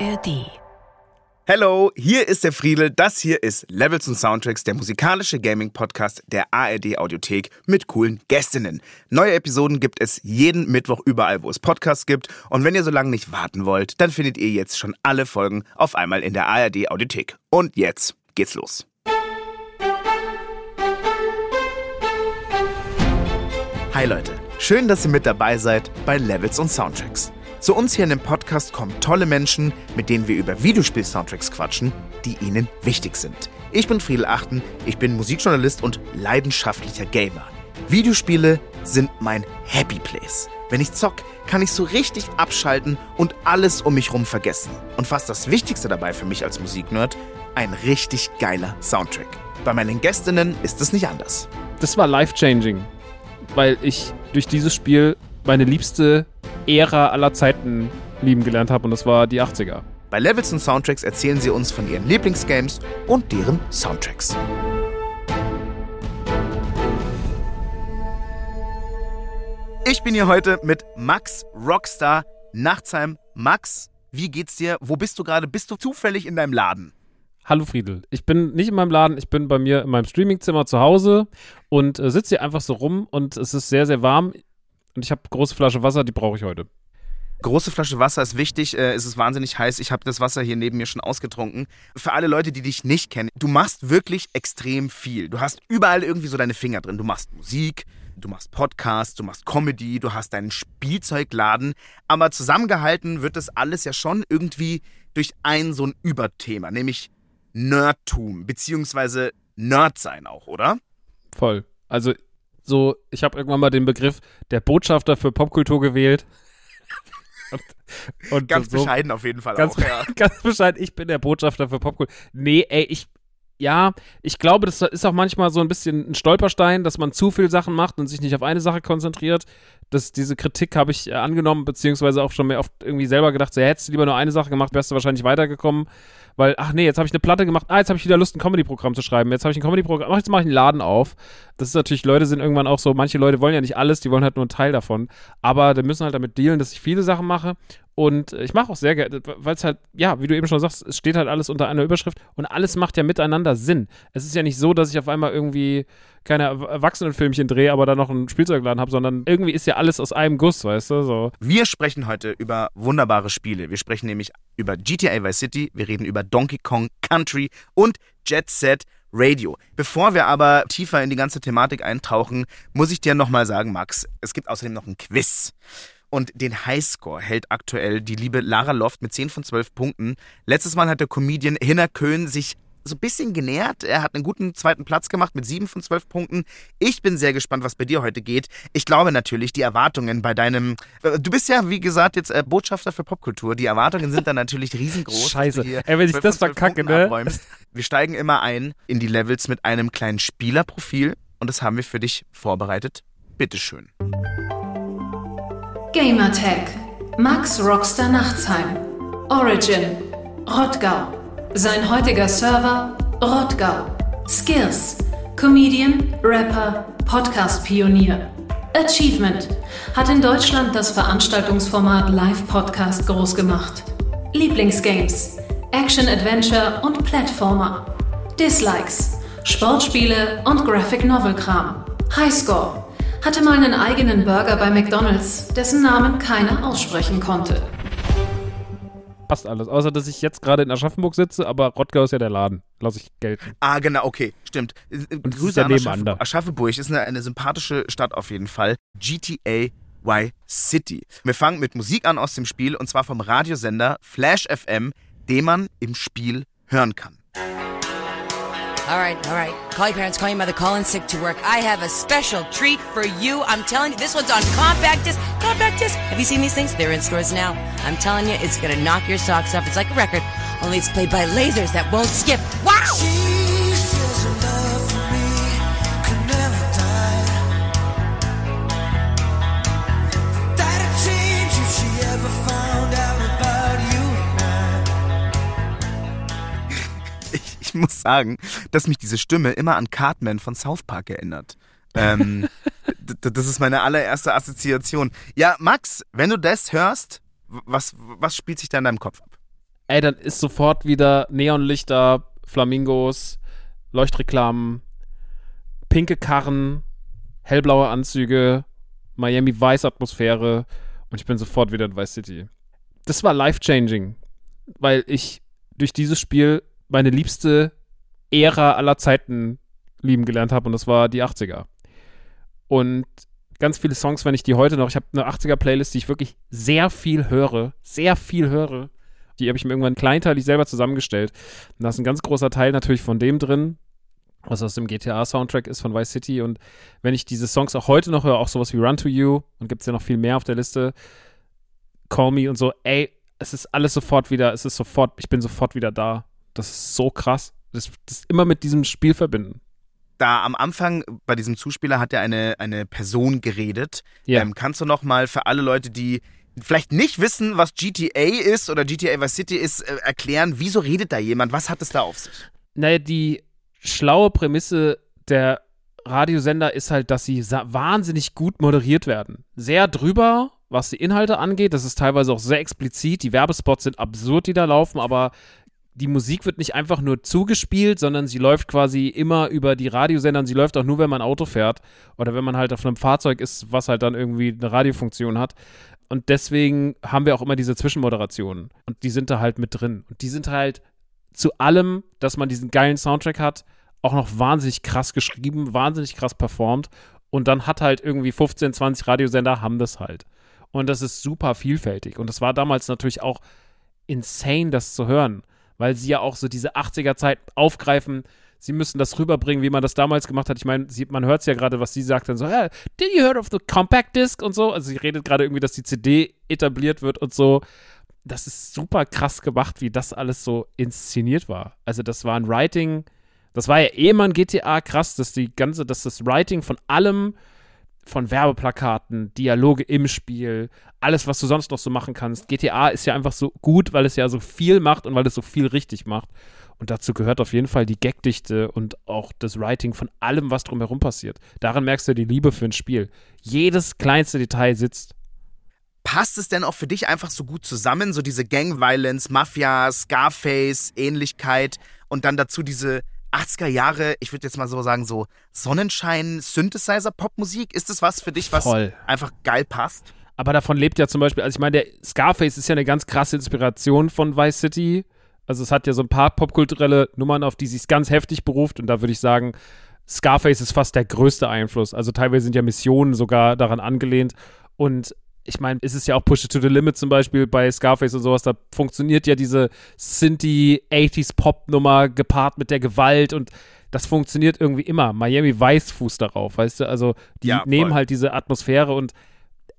ARD. Hello, hier ist der Friedel. Das hier ist Levels und Soundtracks, der musikalische Gaming-Podcast der ARD Audiothek mit coolen Gästinnen. Neue Episoden gibt es jeden Mittwoch überall, wo es Podcasts gibt. Und wenn ihr so lange nicht warten wollt, dann findet ihr jetzt schon alle Folgen auf einmal in der ARD Audiothek. Und jetzt geht's los. Hi Leute, schön, dass ihr mit dabei seid bei Levels und Soundtracks. Zu uns hier in dem Podcast kommen tolle Menschen, mit denen wir über Videospiel-Soundtracks quatschen, die ihnen wichtig sind. Ich bin Friedel Achten, ich bin Musikjournalist und leidenschaftlicher Gamer. Videospiele sind mein Happy Place. Wenn ich zock, kann ich so richtig abschalten und alles um mich rum vergessen. Und fast das Wichtigste dabei für mich als Musiknerd, ein richtig geiler Soundtrack. Bei meinen Gästinnen ist es nicht anders. Das war life-changing, weil ich durch dieses Spiel meine liebste Ära aller Zeiten lieben gelernt habe und das war die 80er. Bei Levels und Soundtracks erzählen sie uns von ihren Lieblingsgames und deren Soundtracks. Ich bin hier heute mit Max Rockstar Nachtsheim. Max, wie geht's dir? Wo bist du gerade? Bist du zufällig in deinem Laden? Hallo Friedel, ich bin nicht in meinem Laden, ich bin bei mir in meinem Streamingzimmer zu Hause und äh, sitze hier einfach so rum und es ist sehr, sehr warm und ich habe eine große Flasche Wasser, die brauche ich heute. Große Flasche Wasser ist wichtig, äh, es ist wahnsinnig heiß. Ich habe das Wasser hier neben mir schon ausgetrunken. Für alle Leute, die dich nicht kennen, du machst wirklich extrem viel. Du hast überall irgendwie so deine Finger drin. Du machst Musik, du machst Podcasts, du machst Comedy, du hast deinen Spielzeugladen. Aber zusammengehalten wird das alles ja schon irgendwie durch ein so ein Überthema, nämlich Nerdtum, beziehungsweise Nerdsein auch, oder? Voll. Also so, ich habe irgendwann mal den Begriff der Botschafter für Popkultur gewählt. und, und ganz so, bescheiden auf jeden Fall ganz, auch, ja. Ganz bescheiden, ich bin der Botschafter für Popkultur. Nee, ey, ich, ja, ich glaube, das ist auch manchmal so ein bisschen ein Stolperstein, dass man zu viel Sachen macht und sich nicht auf eine Sache konzentriert. Das, diese Kritik habe ich äh, angenommen, beziehungsweise auch schon mehr oft irgendwie selber gedacht, so, hättest du lieber nur eine Sache gemacht, wärst du wahrscheinlich weitergekommen weil, ach nee, jetzt habe ich eine Platte gemacht, ah, jetzt habe ich wieder Lust, ein Comedy-Programm zu schreiben, jetzt habe ich ein Comedy-Programm, jetzt mache ich einen Laden auf. Das ist natürlich, Leute sind irgendwann auch so, manche Leute wollen ja nicht alles, die wollen halt nur einen Teil davon, aber die müssen halt damit dealen, dass ich viele Sachen mache und ich mache auch sehr gerne, weil es halt, ja, wie du eben schon sagst, es steht halt alles unter einer Überschrift und alles macht ja miteinander Sinn. Es ist ja nicht so, dass ich auf einmal irgendwie keine Erwachsenenfilmchen drehe, aber da noch einen Spielzeugladen habe, sondern irgendwie ist ja alles aus einem Guss, weißt du? So. Wir sprechen heute über wunderbare Spiele. Wir sprechen nämlich über GTA Vice City, wir reden über Donkey Kong Country und Jet Set Radio. Bevor wir aber tiefer in die ganze Thematik eintauchen, muss ich dir nochmal sagen, Max, es gibt außerdem noch ein Quiz. Und den Highscore hält aktuell die liebe Lara Loft mit 10 von 12 Punkten. Letztes Mal hat der Comedian Hinner Köhn sich so ein bisschen genährt. Er hat einen guten zweiten Platz gemacht mit 7 von 12 Punkten. Ich bin sehr gespannt, was bei dir heute geht. Ich glaube natürlich, die Erwartungen bei deinem. Äh, du bist ja, wie gesagt, jetzt äh, Botschafter für Popkultur. Die Erwartungen sind dann natürlich riesengroß. Scheiße. Ey, wenn ich das verkacke, ne? Abräumst. Wir steigen immer ein in die Levels mit einem kleinen Spielerprofil und das haben wir für dich vorbereitet. Bitteschön. Gamertag. Max Rockstar Nachtsheim. Origin. Rottgau. Sein heutiger Server. Rottgau. Skills. Comedian, Rapper, Podcast-Pionier. Achievement. Hat in Deutschland das Veranstaltungsformat Live-Podcast groß gemacht. Lieblingsgames. Action-Adventure und Platformer. Dislikes. Sportspiele und Graphic Novel-Kram. Highscore hatte mal einen eigenen Burger bei McDonald's, dessen Namen keiner aussprechen konnte. Passt alles, außer dass ich jetzt gerade in Aschaffenburg sitze, aber Rottgau ist ja der Laden. Lass ich gelten. Ah, genau, okay, stimmt. Und Grüße an Aschaffenburg. Aschaffenburg ist eine, eine sympathische Stadt auf jeden Fall. GTA Y City. Wir fangen mit Musik an aus dem Spiel und zwar vom Radiosender Flash FM, den man im Spiel hören kann. All right, all right. Call your parents, call your mother, call in sick to work. I have a special treat for you. I'm telling you, this one's on compact disc. Compact disc. Have you seen these things? They're in stores now. I'm telling you, it's gonna knock your socks off. It's like a record, only it's played by lasers that won't skip. Wow! Sagen, dass mich diese Stimme immer an Cartman von South Park erinnert. Ähm, das ist meine allererste Assoziation. Ja, Max, wenn du das hörst, was, was spielt sich da in deinem Kopf ab? ey, dann ist sofort wieder Neonlichter, Flamingos, Leuchtreklamen, pinke Karren, hellblaue Anzüge, Miami Vice Atmosphäre und ich bin sofort wieder in Vice City. Das war life-changing, weil ich durch dieses Spiel meine liebste Ära aller Zeiten lieben gelernt habe und das war die 80er. Und ganz viele Songs, wenn ich die heute noch, ich habe eine 80er-Playlist, die ich wirklich sehr viel höre, sehr viel höre. Die habe ich mir irgendwann kleinteilig selber zusammengestellt. Und da ist ein ganz großer Teil natürlich von dem drin, was aus dem GTA-Soundtrack ist von Vice City. Und wenn ich diese Songs auch heute noch höre, auch sowas wie Run to You und gibt es ja noch viel mehr auf der Liste, Call Me und so, ey, es ist alles sofort wieder, es ist sofort, ich bin sofort wieder da. Das ist so krass. Das, das immer mit diesem Spiel verbinden da am Anfang bei diesem Zuspieler hat ja eine, eine Person geredet. Ja. Ähm, kannst du noch mal für alle Leute, die vielleicht nicht wissen, was GTA ist oder GTA Vice City ist, äh, erklären, wieso redet da jemand? Was hat es da auf sich? Naja, die schlaue Prämisse der Radiosender ist halt, dass sie wahnsinnig gut moderiert werden. Sehr drüber, was die Inhalte angeht. Das ist teilweise auch sehr explizit. Die Werbespots sind absurd, die da laufen, aber die Musik wird nicht einfach nur zugespielt, sondern sie läuft quasi immer über die Radiosender und sie läuft auch nur, wenn man Auto fährt oder wenn man halt auf einem Fahrzeug ist, was halt dann irgendwie eine Radiofunktion hat. Und deswegen haben wir auch immer diese Zwischenmoderationen und die sind da halt mit drin. Und die sind halt zu allem, dass man diesen geilen Soundtrack hat, auch noch wahnsinnig krass geschrieben, wahnsinnig krass performt. Und dann hat halt irgendwie 15, 20 Radiosender haben das halt. Und das ist super vielfältig. Und das war damals natürlich auch insane, das zu hören weil sie ja auch so diese 80er-Zeit aufgreifen. Sie müssen das rüberbringen, wie man das damals gemacht hat. Ich meine, man hört es ja gerade, was sie sagt, dann so, hey, did you heard of the Compact Disc und so. Also sie redet gerade irgendwie, dass die CD etabliert wird und so. Das ist super krass gemacht, wie das alles so inszeniert war. Also das war ein Writing, das war ja eh mal ein GTA krass, dass die ganze, dass das Writing von allem von Werbeplakaten, Dialoge im Spiel, alles, was du sonst noch so machen kannst. GTA ist ja einfach so gut, weil es ja so viel macht und weil es so viel richtig macht. Und dazu gehört auf jeden Fall die Gagdichte und auch das Writing von allem, was drumherum passiert. Daran merkst du die Liebe für ein Spiel. Jedes kleinste Detail sitzt. Passt es denn auch für dich einfach so gut zusammen, so diese Gang-Violence, Mafia, Scarface, Ähnlichkeit und dann dazu diese 80er Jahre, ich würde jetzt mal so sagen, so Sonnenschein, Synthesizer, Popmusik. Ist das was für dich, was Voll. einfach geil passt? Aber davon lebt ja zum Beispiel, also ich meine, der Scarface ist ja eine ganz krasse Inspiration von Vice City. Also es hat ja so ein paar popkulturelle Nummern, auf die sich ganz heftig beruft. Und da würde ich sagen, Scarface ist fast der größte Einfluss. Also teilweise sind ja Missionen sogar daran angelehnt. Und ich meine, es ist ja auch Push It to the Limit zum Beispiel bei Scarface und sowas, da funktioniert ja diese Sinti 80s Pop-Nummer gepaart mit der Gewalt und das funktioniert irgendwie immer. Miami weiß Fuß darauf, weißt du? Also die Ja, nehmen halt diese Atmosphäre und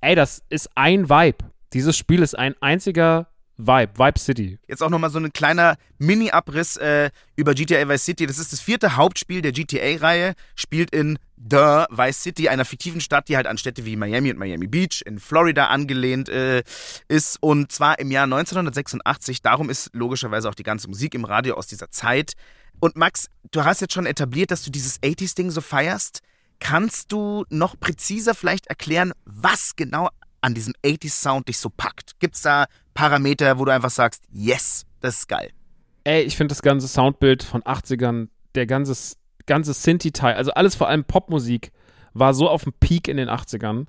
ey, das ist ein Vibe. Dieses Spiel ist ein einziger Vibe, Vibe City. Jetzt auch nochmal so ein kleiner Mini-Abriss äh, über GTA Vice City. Das ist das vierte Hauptspiel der GTA-Reihe, spielt in The Vice City, einer fiktiven Stadt, die halt an Städte wie Miami und Miami Beach in Florida angelehnt äh, ist. Und zwar im Jahr 1986. Darum ist logischerweise auch die ganze Musik im Radio aus dieser Zeit. Und Max, du hast jetzt schon etabliert, dass du dieses 80s-Ding so feierst. Kannst du noch präziser vielleicht erklären, was genau an diesem 80s-Sound dich so packt? Gibt es da Parameter, wo du einfach sagst, yes, das ist geil? Ey, ich finde das ganze Soundbild von 80ern, der ganze, ganze Synthi-Teil, also alles vor allem Popmusik, war so auf dem Peak in den 80ern.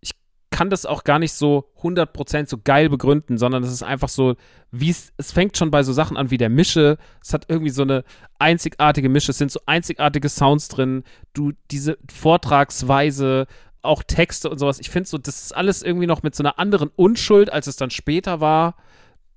Ich kann das auch gar nicht so 100% so geil begründen, sondern es ist einfach so, wie es, es fängt schon bei so Sachen an wie der Mische. Es hat irgendwie so eine einzigartige Mische, es sind so einzigartige Sounds drin. Du, diese Vortragsweise, auch Texte und sowas. Ich finde so, das ist alles irgendwie noch mit so einer anderen Unschuld, als es dann später war,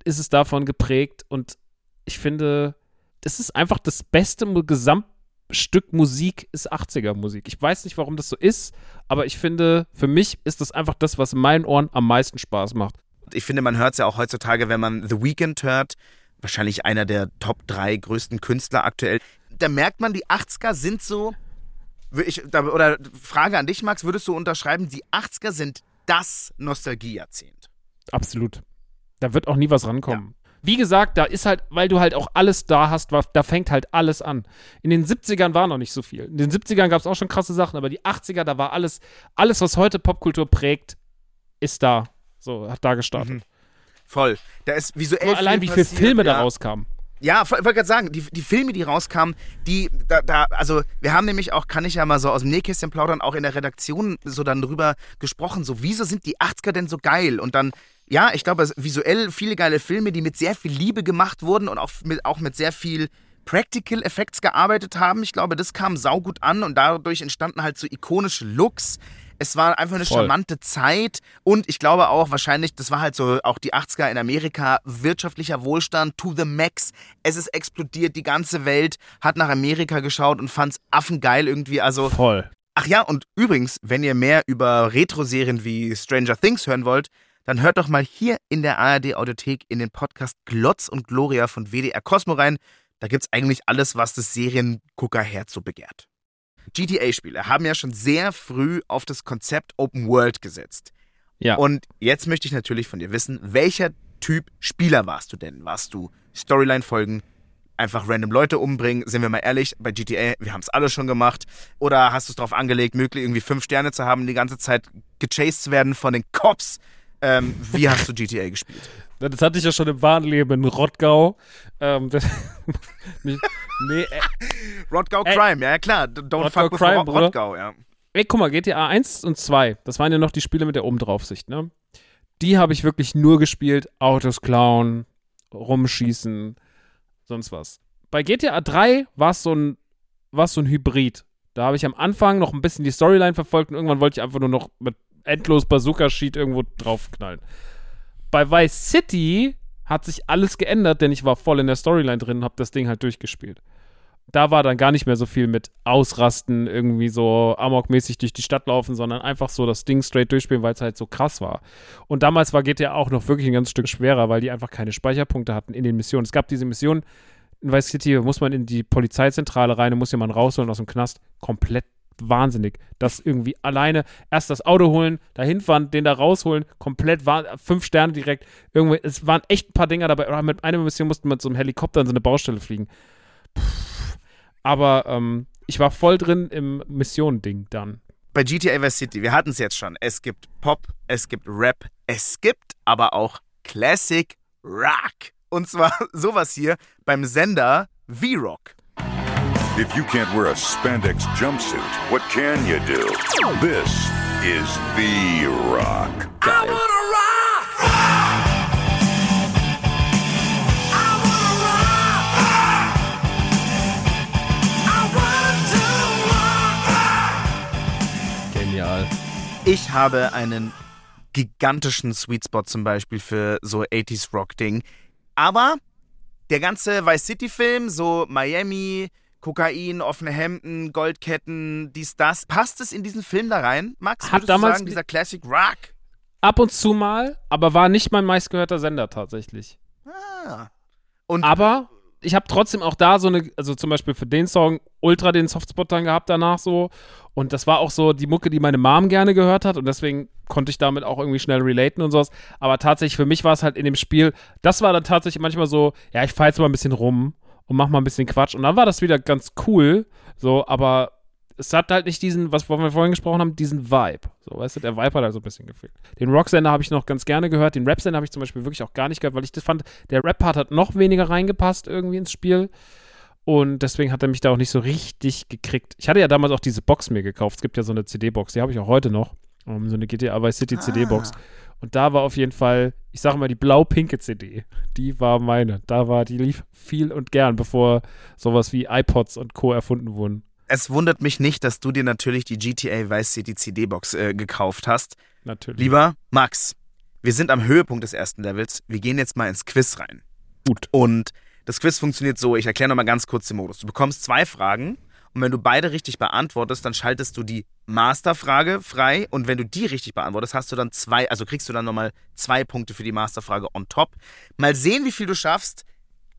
ist es davon geprägt. Und ich finde, das ist einfach das beste Gesamtstück Musik ist 80er Musik. Ich weiß nicht, warum das so ist, aber ich finde, für mich ist das einfach das, was in meinen Ohren am meisten Spaß macht. Ich finde, man hört es ja auch heutzutage, wenn man The Weeknd hört, wahrscheinlich einer der Top 3 größten Künstler aktuell. Da merkt man, die 80er sind so, ich, oder Frage an dich, Max, würdest du unterschreiben, die 80er sind das Nostalgiejahrzehnt? Absolut. Da wird auch nie was rankommen. Wie gesagt, da ist halt, weil du halt auch alles da hast, da fängt halt alles an. In den 70ern war noch nicht so viel. In den 70ern gab es auch schon krasse Sachen, aber die 80er, da war alles, alles, was heute Popkultur prägt, ist da. So, hat da gestartet. Voll. Da ist visuell. Nur allein, wie viele Filme ja. da rauskamen. Ja, ich wollte gerade sagen, die, die Filme, die rauskamen, die, da, da, also wir haben nämlich auch, kann ich ja mal so aus dem Nähkästchen plaudern, auch in der Redaktion so dann drüber gesprochen, so wieso sind die 80er denn so geil? Und dann, ja, ich glaube, visuell viele geile Filme, die mit sehr viel Liebe gemacht wurden und auch mit, auch mit sehr viel Practical Effects gearbeitet haben. Ich glaube, das kam saugut an und dadurch entstanden halt so ikonische Looks. Es war einfach eine Voll. charmante Zeit und ich glaube auch wahrscheinlich, das war halt so auch die 80er in Amerika, wirtschaftlicher Wohlstand to the max. Es ist explodiert, die ganze Welt hat nach Amerika geschaut und fand's affengeil irgendwie. Also, Voll. ach ja, und übrigens, wenn ihr mehr über Retro-Serien wie Stranger Things hören wollt, dann hört doch mal hier in der ARD Audiothek in den Podcast Glotz und Gloria von WDR Cosmo rein. Da gibt's eigentlich alles, was das Serienguckerherz so begehrt. GTA-Spiele haben ja schon sehr früh auf das Konzept Open World gesetzt. Ja. Und jetzt möchte ich natürlich von dir wissen, welcher Typ Spieler warst du denn? Warst du Storyline-Folgen, einfach random Leute umbringen? Sind wir mal ehrlich, bei GTA, wir haben es alle schon gemacht. Oder hast du es darauf angelegt, möglich irgendwie fünf Sterne zu haben, die ganze Zeit gechased zu werden von den Cops? Ähm, wie hast du GTA gespielt? Das hatte ich ja schon im wahren Leben in Rottgau. Ähm, das, nee, nee, äh, Rodgau Ey. Crime, ja klar. Don't Rodgau fuck with Crime, Bruder. Rodgau, ja. Ey, guck mal, GTA 1 und 2, das waren ja noch die Spiele mit der Obendraufsicht, ne? Die habe ich wirklich nur gespielt, Autos klauen, rumschießen, sonst was. Bei GTA 3 war es so ein, war's so ein Hybrid. Da habe ich am Anfang noch ein bisschen die Storyline verfolgt und irgendwann wollte ich einfach nur noch mit endlos Bazooka-Sheet irgendwo draufknallen. Bei Vice City hat sich alles geändert, denn ich war voll in der Storyline drin und habe das Ding halt durchgespielt da war dann gar nicht mehr so viel mit Ausrasten, irgendwie so amokmäßig durch die Stadt laufen, sondern einfach so das Ding straight durchspielen, weil es halt so krass war. Und damals war GTA auch noch wirklich ein ganz Stück schwerer, weil die einfach keine Speicherpunkte hatten in den Missionen. Es gab diese Mission, in Vice City muss man in die Polizeizentrale rein und muss jemanden rausholen aus dem Knast. Komplett wahnsinnig. Das irgendwie alleine erst das Auto holen, dahin fahren, den da rausholen, komplett fünf Sterne direkt. Irgendwie, es waren echt ein paar Dinger dabei. Oder mit einer Mission mussten wir mit so einem Helikopter in so eine Baustelle fliegen. Aber ähm, ich war voll drin im Mission-Ding dann. Bei GTA Vice City, wir hatten es jetzt schon. Es gibt Pop, es gibt Rap, es gibt aber auch Classic Rock. Und zwar sowas hier beim Sender V-Rock. If you can't wear a spandex jumpsuit, what can you do? This is The Rock. Geil. Genial. Ich habe einen gigantischen Sweet Spot zum Beispiel für so 80s Rock-Ding. Aber der ganze Vice City-Film, so Miami, Kokain, offene Hemden, Goldketten, dies, das, passt es in diesen Film da rein? Max, Hat damals sagen, dieser Classic Rock? Ab und zu mal, aber war nicht mein meistgehörter Sender tatsächlich. Ah. Und Aber ich habe trotzdem auch da so eine, also zum Beispiel für den Song ultra den Softspot dann gehabt danach so. Und das war auch so die Mucke, die meine Mom gerne gehört hat und deswegen konnte ich damit auch irgendwie schnell relaten und sowas. Aber tatsächlich für mich war es halt in dem Spiel, das war dann tatsächlich manchmal so, ja, ich fahr jetzt mal ein bisschen rum und mach mal ein bisschen Quatsch. Und dann war das wieder ganz cool, so, aber es hat halt nicht diesen, was wir vorhin gesprochen haben, diesen Vibe. So, weißt du, der Vibe hat halt so ein bisschen gefehlt. Den Rocksender habe ich noch ganz gerne gehört, den Rap-Sender habe ich zum Beispiel wirklich auch gar nicht gehört, weil ich das fand, der Rap-Part hat noch weniger reingepasst irgendwie ins Spiel. Und deswegen hat er mich da auch nicht so richtig gekriegt. Ich hatte ja damals auch diese Box mir gekauft. Es gibt ja so eine CD-Box, die habe ich auch heute noch. Um, so eine GTA Vice City CD-Box. Und da war auf jeden Fall, ich sage mal, die blau-pinke CD. Die war meine. Da war, die lief viel und gern, bevor sowas wie iPods und Co. erfunden wurden. es wundert mich nicht, dass du dir natürlich die GTA Vice City CD-Box äh, gekauft hast. Natürlich. Lieber Max, wir sind am Höhepunkt des ersten Levels. Wir gehen jetzt mal ins Quiz rein. Gut. Und das Quiz funktioniert so, ich erkläre nochmal ganz kurz den Modus. Du bekommst zwei Fragen und wenn du beide richtig beantwortest, dann schaltest du die Masterfrage frei und wenn du die richtig beantwortest, hast du dann zwei, also kriegst du dann nochmal zwei Punkte für die Masterfrage on top. Mal sehen, wie viel du schaffst.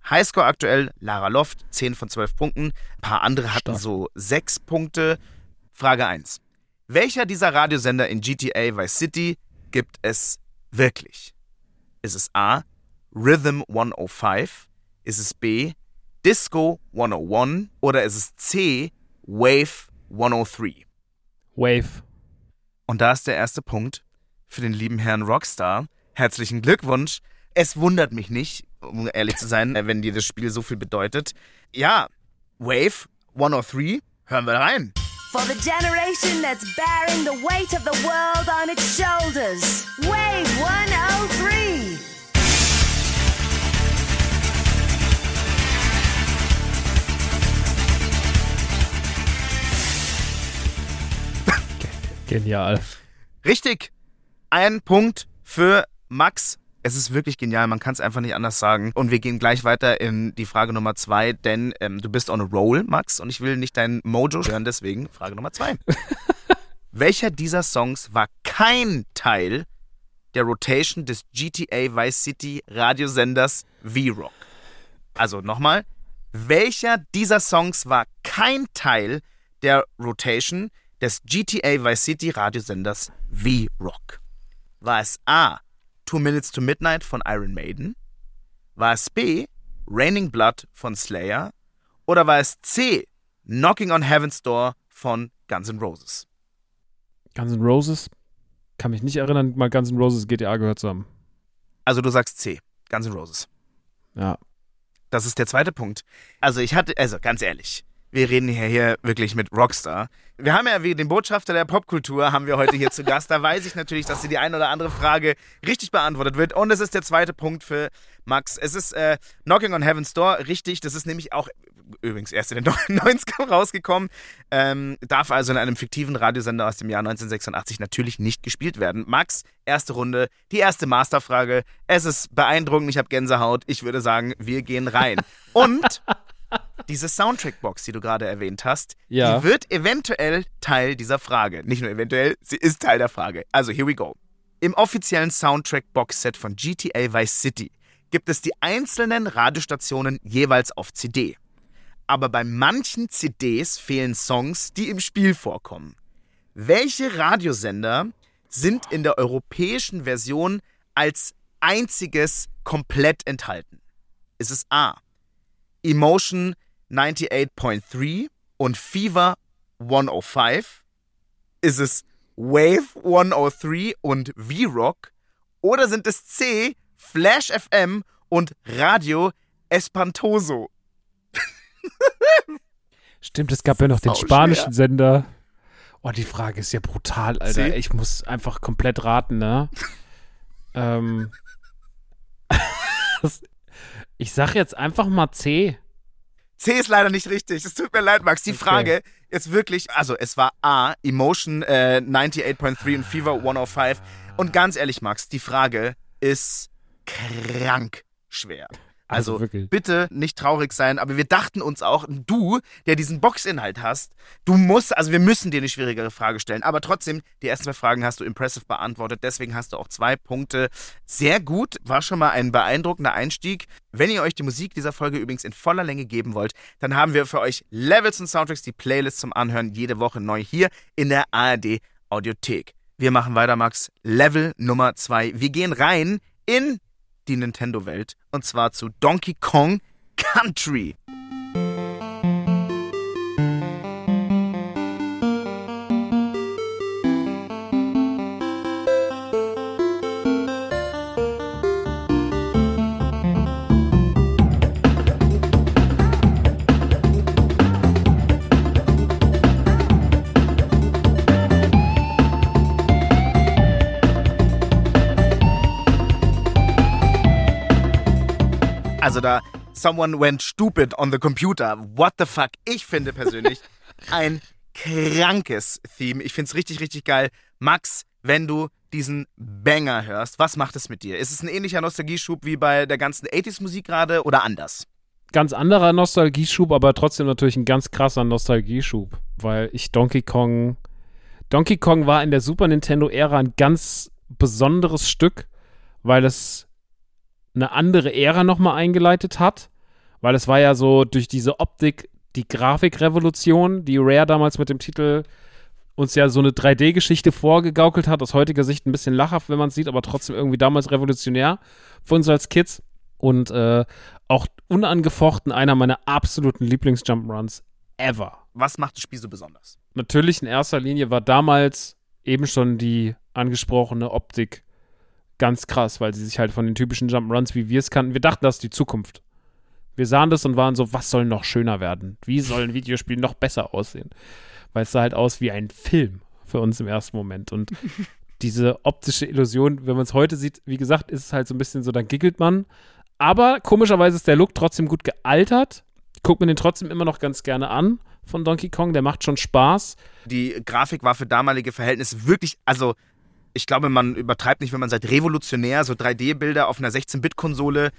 Highscore aktuell, Lara Loft, 10 von 12 Punkten. Ein paar andere hatten Stark. so 6 Punkte. Frage 1. Welcher dieser Radiosender in GTA Vice City gibt es wirklich? Ist es A. Rhythm 105? Ist es B. Disco 101? Oder ist es C. Wave 103? Wave. Und da ist der erste Punkt für den lieben Herrn Rockstar. Herzlichen Glückwunsch. Es wundert mich nicht, um ehrlich zu sein, wenn dir das Spiel so viel bedeutet. Ja, Wave 103, hören wir rein. For the generation that's bearing the weight of the world on its shoulders. Wave 103. Genial. Richtig. Ein Punkt für Max. Es ist wirklich genial, man kann es einfach nicht anders sagen. Und wir gehen gleich weiter in die Frage Nummer zwei, denn ähm, du bist on a roll, Max, und ich will nicht dein Mojo hören, deswegen Frage Nummer zwei. Welcher dieser Songs war kein Teil der Rotation des GTA Vice City Radiosenders V-Rock? Also nochmal, welcher dieser Songs war kein Teil der Rotation des GTA Vice City Radiosenders V-Rock? War es A. Two Minutes to Midnight von Iron Maiden? War es B. Raining Blood von Slayer? Oder war es C. Knocking on Heaven's Door von Guns N' Roses? Guns N' Roses? Kann mich nicht erinnern, mal Guns N' Roses GTA gehört zu haben. Also du sagst C. Guns N' Roses. Ja. Das ist der zweite Punkt. Also ich hatte, also ganz ehrlich, wir reden hier, hier wirklich mit Rockstar. Wir haben ja wie den Botschafter der Popkultur haben wir heute hier zu Gast. Da weiß ich natürlich, dass dir die eine oder andere Frage richtig beantwortet wird. Und es ist der zweite Punkt für Max. Es ist äh, Knocking on Heaven's Door, richtig. Das ist nämlich auch übrigens erst in den 90ern rausgekommen. Ähm, darf also in einem fiktiven Radiosender aus dem Jahr 1986 natürlich nicht gespielt werden. Max, erste Runde, die erste Masterfrage. Es ist beeindruckend, ich habe Gänsehaut. Ich würde sagen, wir gehen rein. Und diese Soundtrack-Box, die du gerade erwähnt hast, Ja. die wird eventuell Teil dieser Frage. Nicht nur eventuell, sie ist Teil der Frage. Also, here we go. Im offiziellen Soundtrack-Box-Set von GTA Vice City gibt es die einzelnen Radiostationen jeweils auf CD. Aber bei manchen CDs fehlen Songs, die im Spiel vorkommen. Welche Radiosender sind in der europäischen Version als einziges komplett enthalten? Ist es A. Emotion 98.3 und Fever 105? Ist es Wave 103 und V-Rock? Oder sind es C, Flash FM und Radio Espantoso? Stimmt, es gab ja noch den spanischen schwer. Sender. Oh, die Frage ist ja brutal, Alter. Sie? Ich muss einfach komplett raten, ne? ähm. Das- ich sag jetzt einfach mal C. C ist leider nicht richtig. Es tut mir leid, Max. Die Okay. Frage ist wirklich, also es war A, Emotion äh, 98.3 und Fever 105. Und ganz ehrlich, Max, die Frage ist krank schwer. Also Also, bitte nicht traurig sein, aber wir dachten uns auch, du, der diesen Boxinhalt hast, du musst, also wir müssen dir eine schwierigere Frage stellen, aber trotzdem, die ersten zwei Fragen hast du impressive beantwortet, deswegen hast du auch zwei Punkte. Sehr gut, war schon mal ein beeindruckender Einstieg. Wenn ihr euch die Musik dieser Folge übrigens in voller Länge geben wollt, dann haben wir für euch Levels und Soundtracks, die Playlist zum Anhören jede Woche neu hier in der ARD Audiothek. Wir machen weiter, Max. Level Nummer zwei. Wir gehen rein in die Nintendo-Welt und zwar zu Donkey Kong Country. Also da, someone went stupid on the computer. What the fuck? Ich finde persönlich ein krankes Theme. Ich finde es richtig, richtig geil. Max, wenn du diesen Banger hörst, was macht es mit dir? Ist es ein ähnlicher Nostalgieschub wie bei der ganzen 80s-Musik gerade oder anders? Ganz anderer Nostalgieschub, aber trotzdem natürlich ein ganz krasser Nostalgieschub, weil ich Donkey Kong. Donkey Kong war in der Super Nintendo-Ära ein ganz besonderes Stück, weil es eine andere Ära nochmal eingeleitet hat. Weil es war ja so durch diese Optik die Grafikrevolution, die Rare damals mit dem Titel uns ja so eine 3D-Geschichte vorgegaukelt hat, aus heutiger Sicht ein bisschen lachhaft, wenn man es sieht, aber trotzdem irgendwie damals revolutionär für uns als Kids. Und äh, auch unangefochten einer meiner absoluten Lieblings-Jump'n'Runs ever. Was macht das Spiel so besonders? Natürlich in erster Linie war damals eben schon die angesprochene Optik ganz krass, weil sie sich halt von den typischen Jump'n'Runs, wie wir es kannten, wir dachten, das ist die Zukunft. Wir sahen das und waren so, was soll noch schöner werden? Wie soll ein Videospiel noch besser aussehen? Weil es sah halt aus wie ein Film für uns im ersten Moment. Und diese optische Illusion, wenn man es heute sieht, wie gesagt, ist es halt so ein bisschen so, dann giggelt man. Aber komischerweise ist der Look trotzdem gut gealtert. Guckt man den trotzdem immer noch ganz gerne an von Donkey Kong. Der macht schon Spaß. Die Grafik war für damalige Verhältnisse wirklich, also ich glaube, man übertreibt nicht, wenn man sagt, revolutionär, so 3D-Bilder auf einer 16-Bit-Konsole.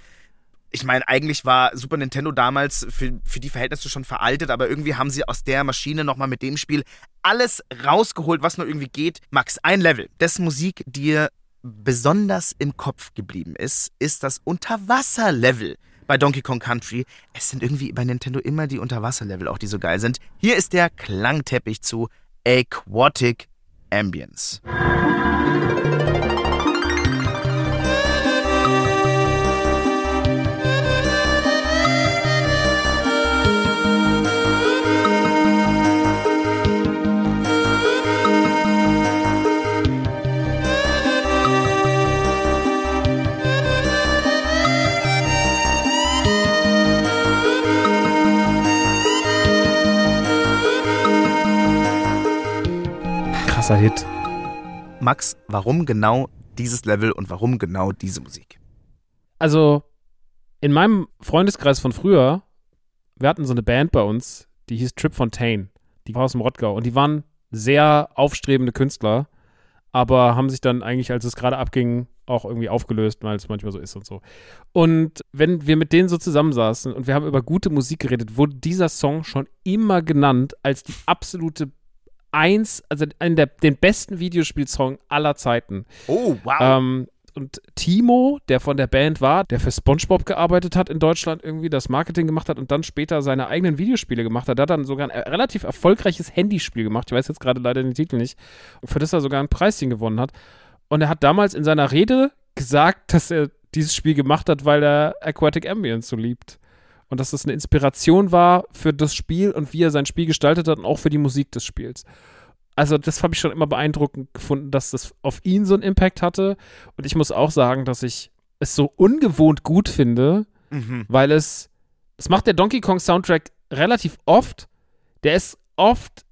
Ich meine, eigentlich war Super Nintendo damals für, für die Verhältnisse schon veraltet, aber irgendwie haben sie aus der Maschine nochmal mit dem Spiel alles rausgeholt, was nur irgendwie geht. Max, ein Level, dessen Musik dir besonders im Kopf geblieben ist, ist das Unterwasser-Level bei Donkey Kong Country. Es sind irgendwie bei Nintendo immer die Unterwasser-Level auch, die so geil sind. Hier ist der Klangteppich zu Aquatic Ambience. Krasser Hit. Max, warum genau dieses Level und warum genau diese Musik? Also, in meinem Freundeskreis von früher, wir hatten so eine Band bei uns, die hieß Trip Fontaine. Die war aus dem Rottgau und die waren sehr aufstrebende Künstler, aber haben sich dann eigentlich, als es gerade abging, auch irgendwie aufgelöst, weil es manchmal so ist und so. Und wenn wir mit denen so zusammensaßen und wir haben über gute Musik geredet, wurde dieser Song schon immer genannt als die absolute eins, also einen der den besten Videospielsong aller Zeiten. Oh, wow. Ähm, und Timo, der von der Band war, der für SpongeBob gearbeitet hat in Deutschland, irgendwie das Marketing gemacht hat und dann später seine eigenen Videospiele gemacht hat, der hat dann sogar ein relativ erfolgreiches Handyspiel gemacht. Ich weiß jetzt gerade leider den Titel nicht. Für das er sogar ein Preischen gewonnen hat. Und er hat damals in seiner Rede gesagt, dass er dieses Spiel gemacht hat, weil er Aquatic Ambience so liebt. Und dass das eine Inspiration war für das Spiel und wie er sein Spiel gestaltet hat und auch für die Musik des Spiels. Also, das habe ich schon immer beeindruckend gefunden, dass das auf ihn so einen Impact hatte. Und ich muss auch sagen, dass ich es so ungewohnt gut finde, Mhm. weil es, das macht der Donkey Kong Soundtrack relativ oft. Der ist oft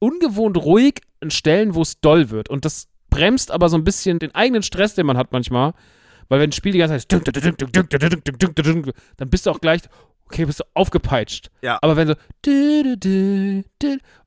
ungewohnt ruhig in Stellen, wo es doll wird. Und das bremst aber so ein bisschen den eigenen Stress, den man hat manchmal. Weil wenn ein Spiel die ganze Zeit ist, dann bist du auch gleich, okay, bist du aufgepeitscht. Ja. Aber wenn so,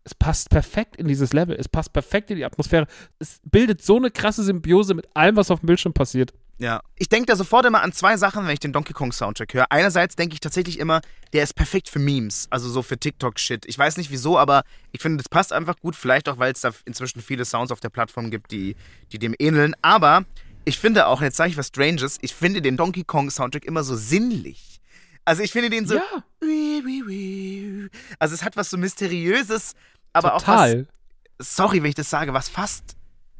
es passt perfekt in dieses Level, es passt perfekt in die Atmosphäre. Es bildet so eine krasse Symbiose mit allem, was auf dem Bildschirm passiert. Ja. Ich denke da sofort immer an zwei Sachen, wenn ich den Donkey Kong Soundtrack höre. Einerseits denke ich tatsächlich immer, der ist perfekt für Memes, also so für TikTok-Shit. Ich weiß nicht wieso, aber ich finde, das passt einfach gut. Vielleicht auch, weil es da inzwischen viele Sounds auf der Plattform gibt, die, die dem ähneln. Aber ich finde auch, jetzt sage ich was Stranges, ich finde den Donkey Kong Soundtrack immer so sinnlich. Also ich finde den so. Ja. Also es hat was so Mysteriöses, aber auch was Total. sorry, wenn ich das sage, was fast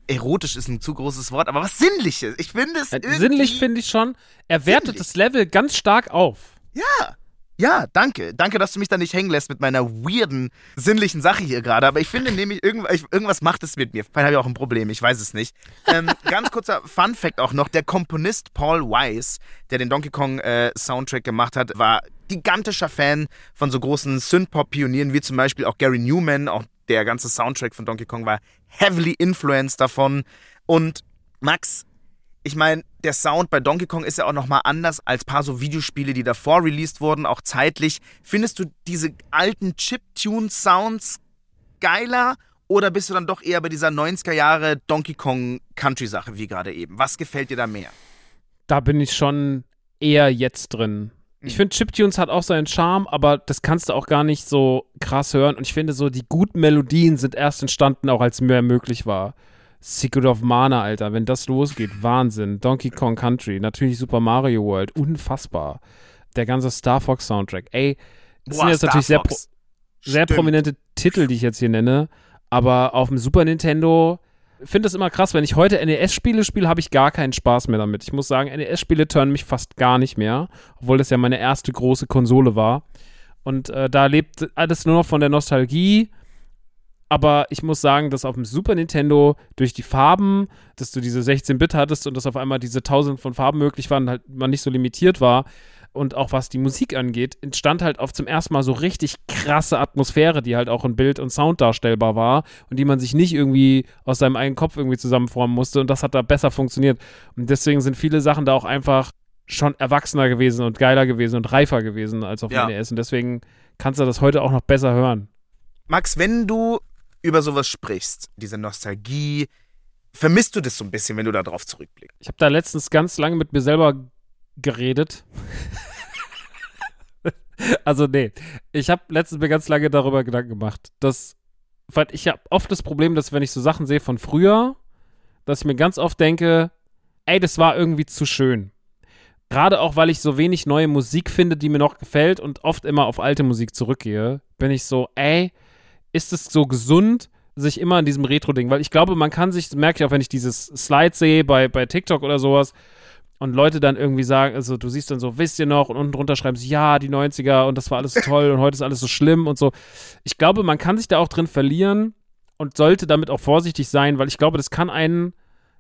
erotisch ist ein zu großes Wort, aber was Sinnliches. Ich finde es Äh. Sinnlich finde ich schon. Er wertet Sinnlich. das Level ganz stark auf. Ja. Ja, danke. Danke, dass du mich da nicht hängen lässt mit meiner weirden, sinnlichen Sache hier gerade. Aber ich finde nämlich, irgendwas, macht es mit mir. Vielleicht habe ich auch ein Problem, ich weiß es nicht. Ähm, ganz kurzer Fun-Fact auch noch. Der Komponist Paul Weiss, der den Donkey Kong äh, Soundtrack gemacht hat, war gigantischer Fan von so großen Synth-Pop-Pionieren wie zum Beispiel auch Gary Newman. Auch der ganze Soundtrack von Donkey Kong war heavily influenced davon. Und Max, ich meine, der Sound bei Donkey Kong ist ja auch nochmal anders als paar so Videospiele, die davor released wurden, auch zeitlich. Findest du diese alten Chiptune-Sounds geiler oder bist du dann doch eher bei dieser 90er Jahre Donkey Kong Country-Sache wie gerade eben? Was gefällt dir da mehr? Da bin ich schon eher jetzt drin. Ich finde, Chiptunes hat auch seinen Charme, aber das kannst du auch gar nicht so krass hören. Und ich finde so, die guten Melodien sind erst entstanden, auch als mehr möglich war. Secret of Mana, Alter, wenn das losgeht, Wahnsinn. Donkey Kong Country, natürlich Super Mario World, unfassbar. Der ganze Star Fox Soundtrack. Ey, das sind jetzt Star natürlich sehr, pro sehr prominente Titel, die ich jetzt hier nenne. Aber auf dem Super Nintendo finde es immer krass, wenn ich heute NES-Spiele spiele, habe ich gar keinen Spaß mehr damit. Ich muss sagen, NES-Spiele turnen mich fast gar nicht mehr, obwohl das ja meine erste große Konsole war. Und äh, da lebt alles nur noch von der Nostalgie. Aber ich muss sagen, dass auf dem Super Nintendo durch die Farben, dass du diese 16-Bit hattest und dass auf einmal diese tausend von Farben möglich waren, halt man nicht so limitiert war. Und auch was die Musik angeht, entstand halt auf zum ersten Mal so richtig krasse Atmosphäre, die halt auch in Bild und Sound darstellbar war und die man sich nicht irgendwie aus seinem eigenen Kopf irgendwie zusammenformen musste. Und das hat da besser funktioniert. Und deswegen sind viele Sachen da auch einfach schon erwachsener gewesen und geiler gewesen und reifer gewesen als auf Ja. NES. Und deswegen kannst du das heute auch noch besser hören. Max, wenn du über sowas sprichst, diese Nostalgie, vermisst du das so ein bisschen, wenn du da drauf zurückblickst? Ich habe da letztens ganz lange mit mir selber geredet. also nee, ich habe letztens mir ganz lange darüber Gedanken gemacht, dass weil ich habe oft das Problem, dass wenn ich so Sachen sehe von früher, dass ich mir ganz oft denke, ey, das war irgendwie zu schön. Gerade auch, weil ich so wenig neue Musik finde, die mir noch gefällt und oft immer auf alte Musik zurückgehe, bin ich so, ey, ist es so gesund, sich immer an diesem Retro-Ding, weil ich glaube, man kann sich, merke ich auch, wenn ich dieses Slide sehe bei, bei TikTok oder sowas und Leute dann irgendwie sagen, also du siehst dann so, wisst ihr noch und unten drunter schreiben sie, ja, die 90er und das war alles so toll und heute ist alles so schlimm und so. Ich glaube, man kann sich da auch drin verlieren und sollte damit auch vorsichtig sein, weil ich glaube, das kann einen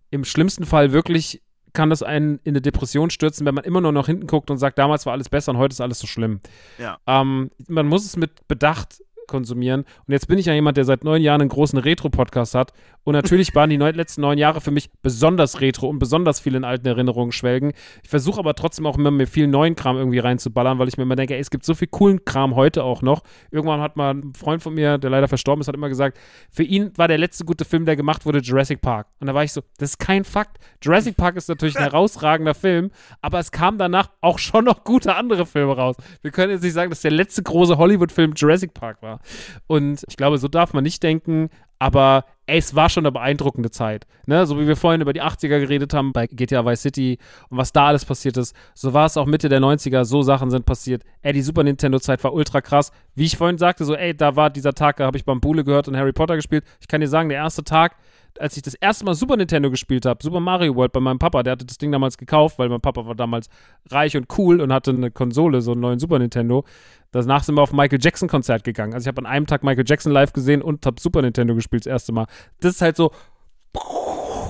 im schlimmsten Fall wirklich, kann das einen in eine Depression stürzen, wenn man immer nur nach hinten guckt und sagt, damals war alles besser und heute ist alles so schlimm. Ja. Ähm, man muss es mit Bedacht konsumieren. Und jetzt bin ich ja jemand, der seit neun Jahren einen großen Retro-Podcast hat. Und natürlich waren die neun, letzten neun Jahre für mich besonders retro und besonders viel in alten Erinnerungen schwelgen. Ich versuche aber trotzdem auch immer mir viel neuen Kram irgendwie reinzuballern, weil ich mir immer denke, ey, es gibt so viel coolen Kram heute auch noch. Irgendwann hat mal ein Freund von mir, der leider verstorben ist, hat immer gesagt, für ihn war der letzte gute Film, der gemacht wurde, Jurassic Park. Und da war ich so, das ist kein Fakt. Jurassic Park ist natürlich ein herausragender Film, aber es kamen danach auch schon noch gute andere Filme raus. Wir können jetzt nicht sagen, dass der letzte große Hollywood-Film Jurassic Park war. Und ich glaube, so darf man nicht denken, aber ey, es war schon eine beeindruckende Zeit. Ne? So wie wir vorhin über die 80er geredet haben bei GTA Vice City und was da alles passiert ist, so war es auch Mitte der 90er, so Sachen sind passiert. Ey, die Super Nintendo-Zeit war ultra krass. Wie ich vorhin sagte, so, ey, da war dieser Tag, da habe ich Bambule gehört und Harry Potter gespielt. Ich kann dir sagen, der erste Tag, als ich das erste Mal Super Nintendo gespielt habe, Super Mario World bei meinem Papa, der hatte das Ding damals gekauft, weil mein Papa war damals reich und cool und hatte eine Konsole, so einen neuen Super Nintendo. Danach sind wir auf ein Michael Jackson Konzert gegangen. Also ich habe an einem Tag Michael Jackson live gesehen und habe Super Nintendo gespielt das erste Mal. Das ist halt so,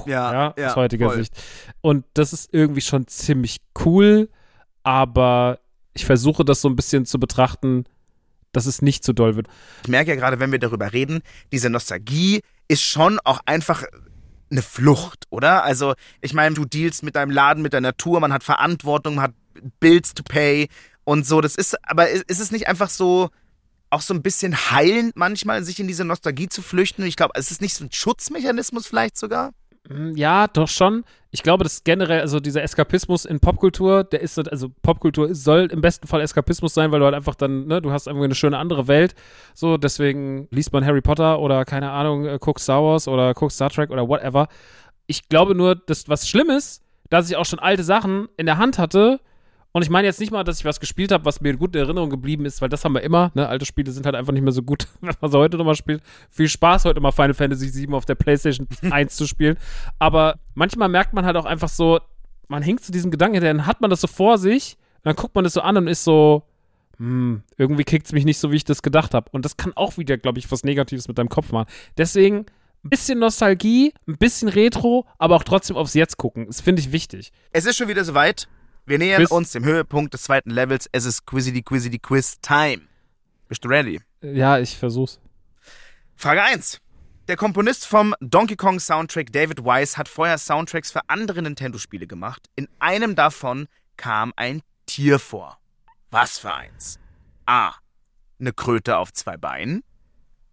Ja, ja, aus heutiger voll. Sicht. Und das ist irgendwie schon ziemlich cool, aber ich versuche das so ein bisschen zu betrachten, dass es nicht zu doll wird. Ich merke ja gerade, wenn wir darüber reden, diese Nostalgie ist schon auch einfach eine Flucht, oder? Also, ich meine, du dealst mit deinem Laden, mit der Natur, man hat Verantwortung, man hat Bills to pay und so. Das ist, aber ist ist es nicht einfach so, auch so ein bisschen heilend manchmal, sich in diese Nostalgie zu flüchten? Ich glaube, ist es nicht so ein Schutzmechanismus vielleicht sogar? Mm, Ja, doch schon. Ich glaube, dass generell, also dieser Eskapismus in Popkultur, der ist, also Popkultur soll im besten Fall Eskapismus sein, weil du halt einfach dann, ne, du hast irgendwie eine schöne andere Welt. So, deswegen liest man Harry Potter oder keine Ahnung, äh, guckt Star Wars oder guckt Star Trek oder whatever. Ich glaube nur, dass was schlimm ist, dass ich auch schon alte Sachen in der Hand hatte. Und ich meine jetzt nicht mal, dass ich was gespielt habe, was mir in guten Erinnerung geblieben ist, weil das haben wir immer. Ne? Alte Spiele sind halt einfach nicht mehr so gut, wenn man sie heute nochmal spielt. Viel Spaß, heute mal Final Fantasy VII auf der PlayStation 1 zu spielen. Aber manchmal merkt man halt auch einfach so, man hängt zu diesem Gedanken, dann hat man das so vor sich, und dann guckt man das so an und ist so, hm, irgendwie kickt es mich nicht so, wie ich das gedacht habe. Und das kann auch wieder, glaube ich, was Negatives mit deinem Kopf machen. Deswegen ein bisschen Nostalgie, ein bisschen Retro, aber auch trotzdem aufs Jetzt gucken. Das finde ich wichtig. Es ist schon wieder soweit. Wir nähern Quiz. uns dem Höhepunkt des zweiten Levels. Es ist Quizzity Quizzity Quiz Time. Bist du ready? Ja, ich versuch's. Frage 1. Der Komponist vom Donkey Kong Soundtrack David Wise hat vorher Soundtracks für andere Nintendo-Spiele gemacht. In einem davon kam ein Tier vor. Was für eins? A. Eine Kröte auf zwei Beinen.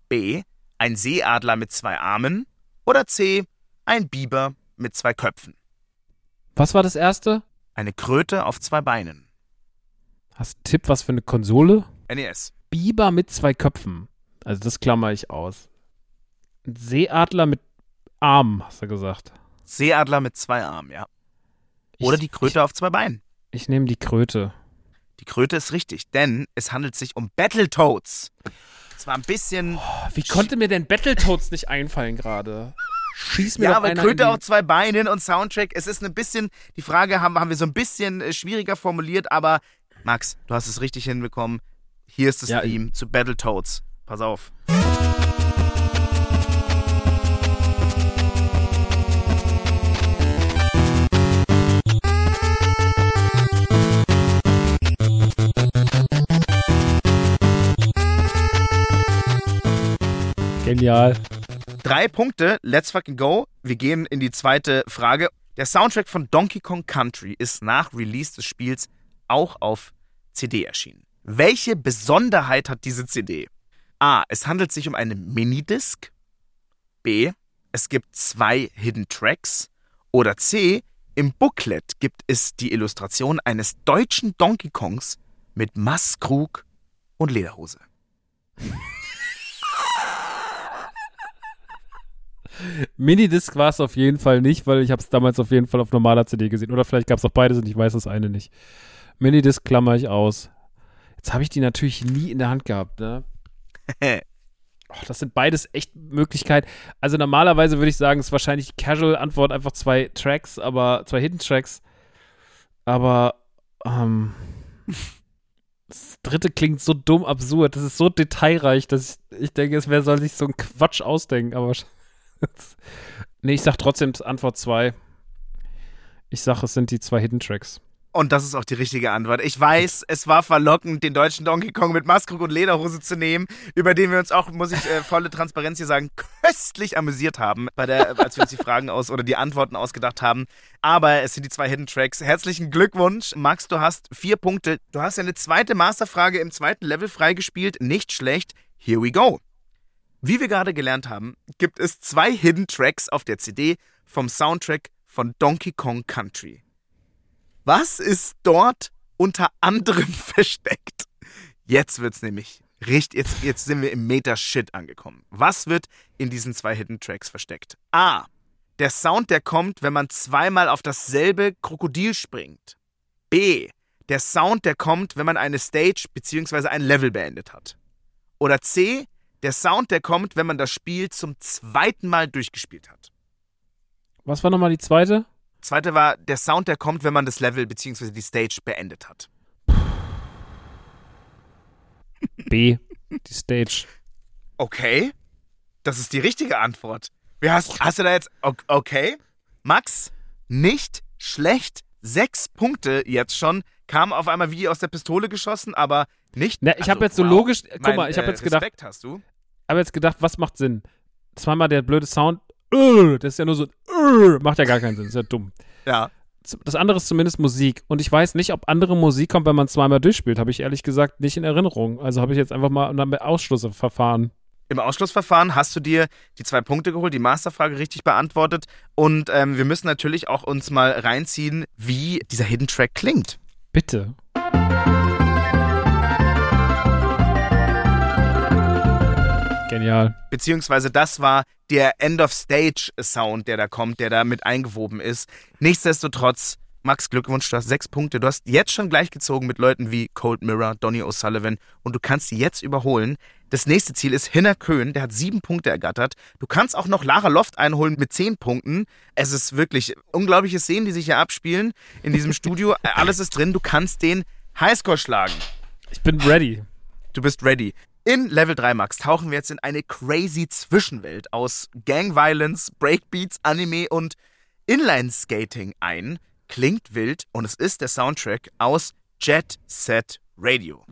B. Ein Seeadler mit zwei Armen. Oder C. Ein Biber mit zwei Köpfen. Was war das erste? Eine Kröte auf zwei Beinen. Hast du einen Tipp, was für eine Konsole? NES. Biber mit zwei Köpfen. Also das klammer ich aus. Ein Seeadler mit Armen, hast du gesagt. Seeadler mit zwei Armen, ja. Oder Ich- die Kröte auf zwei Beinen. Ich, ich nehme die Kröte. Die Kröte ist richtig, denn es handelt sich um Battletoads. Es war ein bisschen. Wie konnte mir denn Battletoads nicht einfallen gerade? Schieß mir ja, aber Kröte auch zwei Beinen und Soundtrack. Es ist ein bisschen, die Frage haben, haben wir so ein bisschen äh, schwieriger formuliert, aber Max, du hast es richtig hinbekommen. Hier ist das ja, Theme zu Battletoads. Pass auf. Genial. Drei Punkte, let's fucking go. Wir gehen in die zweite Frage. Der Soundtrack von Donkey Kong Country ist nach Release des Spiels auch auf CD erschienen. Welche Besonderheit hat diese CD? A. Es handelt sich um eine Minidisc. B. Es gibt zwei Hidden Tracks. Oder C. Im Booklet gibt es die Illustration eines deutschen Donkey Kongs mit Maßkrug und Lederhose. Minidisc war es auf jeden Fall nicht, weil ich habe es damals auf jeden Fall auf normaler CD gesehen. Oder vielleicht gab es auch beides und ich weiß das eine nicht. Minidisc klammer ich aus. Jetzt habe ich die natürlich nie in der Hand gehabt, ne? Oh, das sind beides echt Möglichkeiten. Also normalerweise würde ich sagen, es ist wahrscheinlich Casual-Antwort einfach zwei Tracks, aber zwei Hidden Tracks. Aber ähm, das dritte klingt so dumm absurd. Das ist so detailreich, dass ich, ich denke, es wer soll sich so einen Quatsch ausdenken. Aber nee, ich sag trotzdem Antwort 2. Ich sag, es sind die zwei Hidden Tracks. Und das ist auch die richtige Antwort. Ich weiß, es war verlockend, den deutschen Donkey Kong mit Maskrug und Lederhose zu nehmen, über den wir uns auch, muss ich äh, volle Transparenz hier sagen, köstlich amüsiert haben, bei der, als wir uns die Fragen aus oder die Antworten ausgedacht haben. Aber es sind die zwei Hidden Tracks. Herzlichen Glückwunsch, Max, du hast vier Punkte. Du hast eine zweite Masterfrage im zweiten Level freigespielt. Nicht schlecht. Here we go. Wie wir gerade gelernt haben, gibt es zwei Hidden Tracks auf der CD vom Soundtrack von Donkey Kong Country. Was ist dort unter anderem versteckt? Jetzt wird's nämlich richtig, jetzt, jetzt sind wir im Meta-Shit angekommen. Was wird in diesen zwei Hidden Tracks versteckt? A. Der Sound, der kommt, wenn man zweimal auf dasselbe Krokodil springt. B. Der Sound, der kommt, wenn man eine Stage bzw. ein Level beendet hat. Oder C. Der Sound, der kommt, wenn man das Spiel zum zweiten Mal durchgespielt hat. Was war nochmal die zweite? Zweite war der Sound, der kommt, wenn man das Level bzw. die Stage beendet hat. B. Die Stage. Okay. Das ist die richtige Antwort. Wie hast, hast du da jetzt. Okay. Max, nicht schlecht. Sechs Punkte jetzt schon. Kam auf einmal wie aus der Pistole geschossen, aber nicht. Na, ich also, habe jetzt so wow. logisch. Guck Mein, mal, ich habe äh, jetzt gedacht. Respekt hast du. habe jetzt gedacht, was macht Sinn? Zweimal der blöde Sound. äh, Das ist ja nur so. äh, Macht ja gar keinen Sinn. Das ist ja dumm. Ja. Das andere ist zumindest Musik. Und ich weiß nicht, ob andere Musik kommt, wenn man zweimal durchspielt. Habe ich ehrlich gesagt nicht in Erinnerung. Also habe ich jetzt einfach mal ein Ausschlussverfahren. Im Ausschlussverfahren hast du dir die zwei Punkte geholt, die Masterfrage richtig beantwortet. Und ähm, wir müssen natürlich auch uns mal reinziehen, wie dieser Hidden Track klingt. Bitte. Genial. Beziehungsweise das war der End-of-Stage-Sound, der da kommt, der da mit eingewoben ist. Nichtsdestotrotz, Max, Glückwunsch, du hast sechs Punkte. Du hast jetzt schon gleichgezogen mit Leuten wie Cold Mirror, Donny O'Sullivan und du kannst sie jetzt überholen. Das nächste Ziel ist Hinner Köhn, der hat sieben Punkte ergattert. Du kannst auch noch Lara Loft einholen mit zehn Punkten. Es ist wirklich unglaubliches Szenen, die sich hier abspielen in diesem Studio. Alles ist drin, du kannst den Highscore schlagen. Ich bin ready. Du bist ready. In Level 3 Max tauchen wir jetzt in eine crazy Zwischenwelt aus Gang Violence, Breakbeats, Anime und Inline Skating ein. Klingt wild und es ist der Soundtrack aus Jet Set Radio.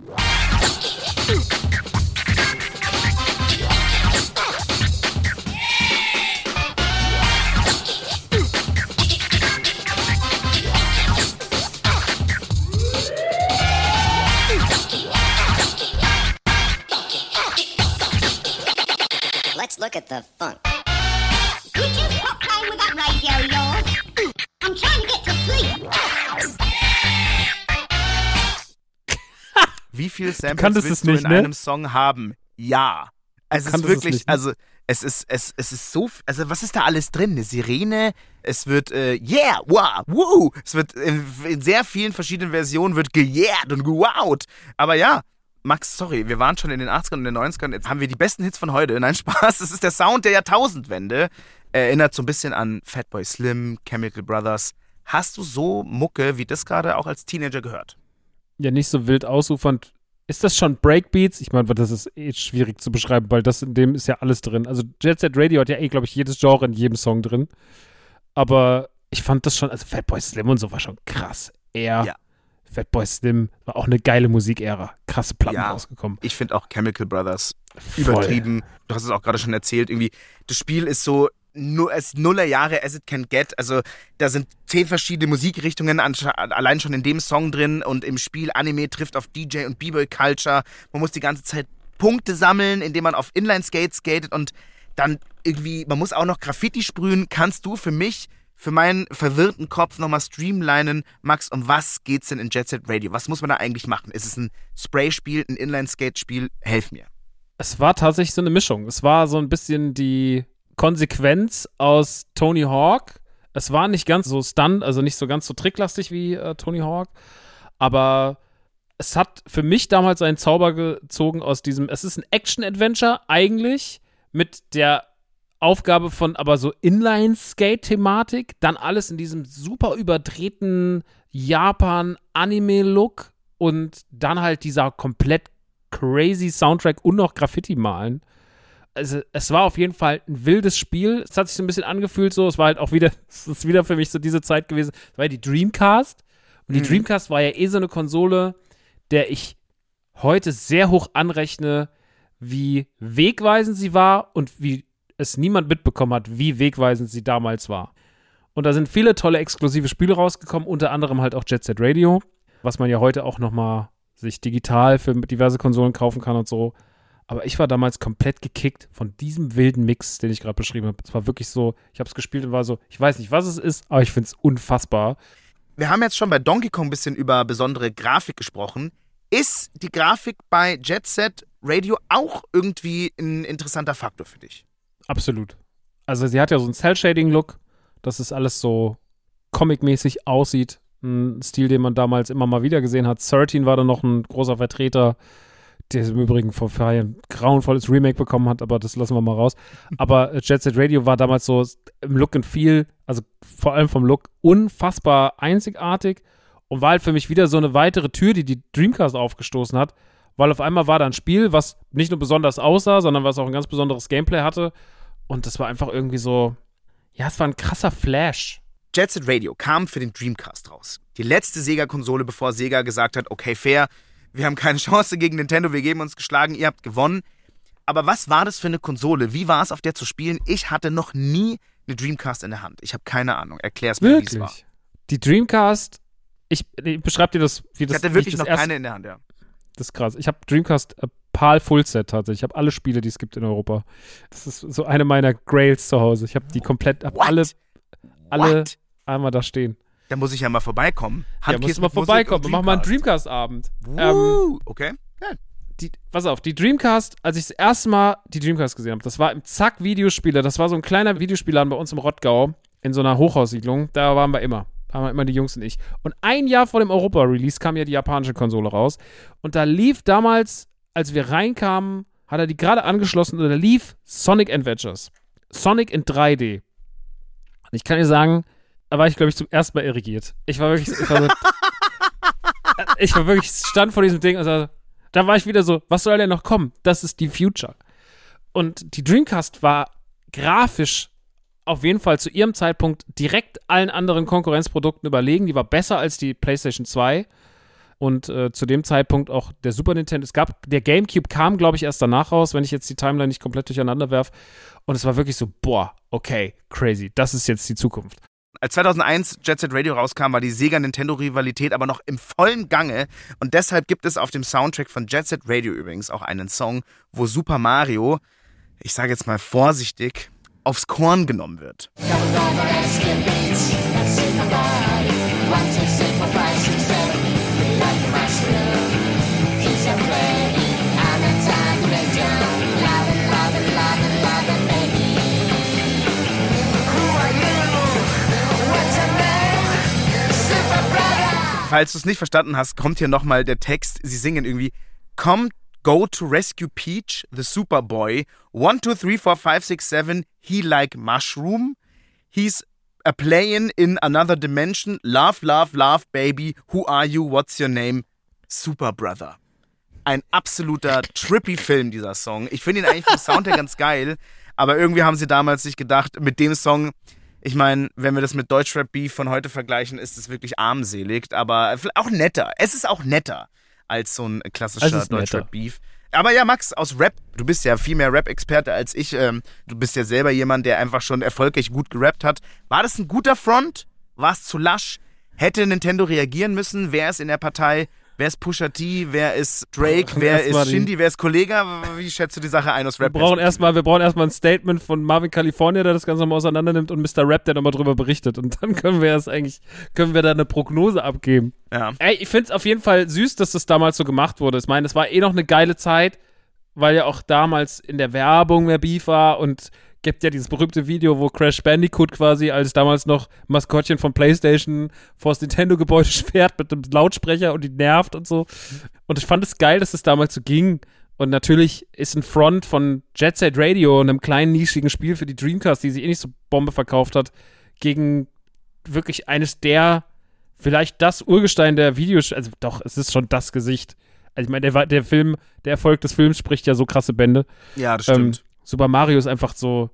At the funk. Could you stop playing with that radio yours? I'm trying to get to sleep. Wie viel Samples willst es du nicht, in ne? einem Song haben? Ja. Also es ist wirklich, nicht, ne? also es ist, es, es ist so, also was ist da alles drin? Eine Sirene, es wird, äh, yeah, wow, woo, es wird in, in sehr vielen verschiedenen Versionen wird gejährt und gewowt. Aber ja, Max, sorry, wir waren schon in den 80ern und den 90ern, jetzt haben wir die besten Hits von heute. Nein, Spaß, es ist der Sound der Jahrtausendwende. Erinnert so ein bisschen an Fatboy Slim, Chemical Brothers. Hast du so Mucke wie das gerade auch als Teenager gehört? Ja, nicht so wild ausufernd. Ist das schon Breakbeats? Ich meine, das ist eh schwierig zu beschreiben, weil das in dem ist ja alles drin. Also Jet Set Radio hat ja eh, glaube ich, jedes Genre in jedem Song drin. Aber ich fand das schon, also Fatboy Slim und so war schon krass. Er, Ja. Fatboy Slim, war auch eine geile Musikära. Krasse Platten Ja. rausgekommen. Ich finde auch Chemical Brothers übertrieben. Du hast es auch gerade schon erzählt, irgendwie. Das Spiel ist so nu- es Nuller Jahre as it can get. Also da sind zehn verschiedene Musikrichtungen allein schon in dem Song drin und im Spiel Anime trifft auf DJ und B-Boy Culture. Man muss die ganze Zeit Punkte sammeln, indem man auf Inline Skates skatet und dann irgendwie, man muss auch noch Graffiti sprühen. Kannst du für mich, für meinen verwirrten Kopf nochmal streamlinen? Max, um was geht's denn in Jet Set Radio? Was muss man da eigentlich machen? Ist es ein Spray-Spiel, ein Inline-Skate-Spiel? Helf mir. Es war tatsächlich so eine Mischung. Es war so ein bisschen die Konsequenz aus Tony Hawk. Es war nicht ganz so stunt, also nicht so ganz so tricklastig wie äh, Tony Hawk, aber es hat für mich damals einen Zauber gezogen aus diesem, es ist ein Action-Adventure eigentlich mit der Aufgabe von aber so Inline-Skate-Thematik, dann alles in diesem super überdrehten Japan-Anime-Look und dann halt dieser komplett crazy Soundtrack und noch Graffiti malen. Also, es war auf jeden Fall ein wildes Spiel. Es hat sich so ein bisschen angefühlt so. Es war halt auch wieder, es ist wieder für mich so diese Zeit gewesen. Es war ja die Dreamcast. Und die Mhm. Dreamcast war ja eh so eine Konsole, der ich heute sehr hoch anrechne, wie wegweisend sie war und wie es niemand mitbekommen hat, wie wegweisend sie damals war. Und da sind viele tolle exklusive Spiele rausgekommen, unter anderem halt auch Jet Set Radio, was man ja heute auch noch mal sich digital für diverse Konsolen kaufen kann und so. Aber ich war damals komplett gekickt von diesem wilden Mix, den ich gerade beschrieben habe. Es war wirklich so, ich habe es gespielt und war so, ich weiß nicht, was es ist, aber ich finde es unfassbar. Wir haben jetzt schon bei Donkey Kong ein bisschen über besondere Grafik gesprochen. Ist die Grafik bei Jet Set Radio auch irgendwie ein interessanter Faktor für dich? Absolut. Also sie hat ja so einen Cell-Shading-Look, dass es alles so comic-mäßig aussieht. Ein Stil, den man damals immer mal wieder gesehen hat. 13 war da noch ein großer Vertreter, der im Übrigen vor ein grauenvolles Remake bekommen hat, aber das lassen wir mal raus. Aber äh, Jet Set Radio war damals so im Look and Feel, also vor allem vom Look, unfassbar einzigartig und war halt für mich wieder so eine weitere Tür, die die Dreamcast aufgestoßen hat, weil auf einmal war da ein Spiel, was nicht nur besonders aussah, sondern was auch ein ganz besonderes Gameplay hatte und das war einfach irgendwie so, ja, es war ein krasser Flash. Jet Set Radio kam für den Dreamcast raus. Die letzte Sega-Konsole, bevor Sega gesagt hat, okay, fair, wir haben keine Chance gegen Nintendo, wir geben uns geschlagen, ihr habt gewonnen. Aber was war das für eine Konsole? Wie war es, auf der zu spielen? Ich hatte noch nie eine Dreamcast in der Hand. Ich habe keine Ahnung. Erklär's mir, wie es war. Wirklich. Die Dreamcast, ich, ich beschreib dir das, wie Ich das hatte wie wirklich noch erste- keine in der Hand, ja. Das ist krass. Ich habe Dreamcast äh, PAL Fullset tatsächlich. Ich habe alle Spiele, die es gibt in Europa. Das ist so eine meiner Grails zu Hause. Ich habe die komplett, habe alle, alle What? einmal da stehen. Da muss ich ja mal vorbeikommen. Ja, musst Handkiss du mal vorbeikommen. Wir machen mal einen Dreamcast. Dreamcast-Abend. Ähm, okay. die, pass auf, die Dreamcast, als ich das erste Mal die Dreamcast gesehen habe, das war im Zack Videospieler, das war so ein kleiner Videospielladen bei uns im Rottgau, in so einer Hochhaussiedlung, da waren wir immer. Waren wir immer die Jungs und ich. Und ein Jahr vor dem Europa-Release kam ja die japanische Konsole raus. Und da lief damals, als wir reinkamen, hat er die gerade angeschlossen und da lief Sonic Adventures. Sonic in 3D. Und ich kann dir sagen, da war ich, glaube ich, zum ersten Mal irrigiert. Ich war wirklich, ich war so, ich war wirklich, stand vor diesem Ding und so, da war ich wieder so, was soll denn noch kommen? Das ist die Future. Und die Dreamcast war grafisch auf jeden Fall zu ihrem Zeitpunkt direkt allen anderen Konkurrenzprodukten überlegen. Die war besser als die PlayStation 2 und äh, zu dem Zeitpunkt auch der Super Nintendo. Es gab, der GameCube kam, glaube ich, erst danach raus, wenn ich jetzt die Timeline nicht komplett durcheinander werf. Und es war wirklich so, boah, okay, crazy, das ist jetzt die Zukunft. Als 2001 Jet Set Radio rauskam, war die Sega-Nintendo-Rivalität aber noch im vollen Gange. Und deshalb gibt es auf dem Soundtrack von Jet Set Radio übrigens auch einen Song, wo Super Mario, ich sage jetzt mal vorsichtig, aufs Korn genommen wird. Falls du es nicht verstanden hast, kommt hier nochmal der Text. Sie singen irgendwie Come, go to rescue Peach, the Superboy. One, two, three, four, five, six, seven. He like mushroom. He's a playing in another dimension. Love, love, love, baby. Who are you? What's your name? Super Brother. Ein absoluter trippy Film, dieser Song. Ich finde ihn eigentlich vom Sound her ganz geil, aber irgendwie haben sie damals sich gedacht, mit dem Song, ich meine, wenn wir das mit Deutschrap Beef von heute vergleichen, ist es wirklich armselig, aber auch netter. Es ist auch netter als so ein klassischer Es ist netter. Deutschrap Beef. Aber ja, Max, aus Rap, du bist ja viel mehr Rap-Experte als ich. Ähm, du bist ja selber jemand, der einfach schon erfolgreich gut gerappt hat. War das ein guter Front? War es zu lasch? Hätte Nintendo reagieren müssen? Wer ist in der Partei? Wer ist Pusha T? Wer ist Drake? Wer Erst ist Shindy? Wer ist Kollega? Wie schätzt du die Sache ein aus Wir rap brauchen erstmal, wir brauchen erstmal ein Statement von Marvin California, der das Ganze mal auseinander nimmt und Mr. Rap, der nochmal drüber berichtet. Und dann können wir das eigentlich, können wir da eine Prognose abgeben. Ja. Ey, ich find's auf jeden Fall süß, dass das damals so gemacht wurde. Ich meine, es war eh noch eine geile Zeit, weil ja auch damals in der Werbung mehr Beef war und gibt ja dieses berühmte Video, wo Crash Bandicoot quasi als damals noch Maskottchen von PlayStation vors Nintendo-Gebäude fährt mit einem Lautsprecher und die nervt und so. Und ich fand es geil, dass es damals so ging. Und natürlich ist ein Front von Jet Set Radio, einem kleinen nischigen Spiel für die Dreamcast, die sich eh nicht so Bombe verkauft hat, gegen wirklich eines der, vielleicht das Urgestein der Videos, also doch, es ist schon das Gesicht. Also ich meine, der, der Film, der Erfolg des Films spricht ja so krasse Bände. Ja, das Ähm, stimmt. Super Mario ist einfach so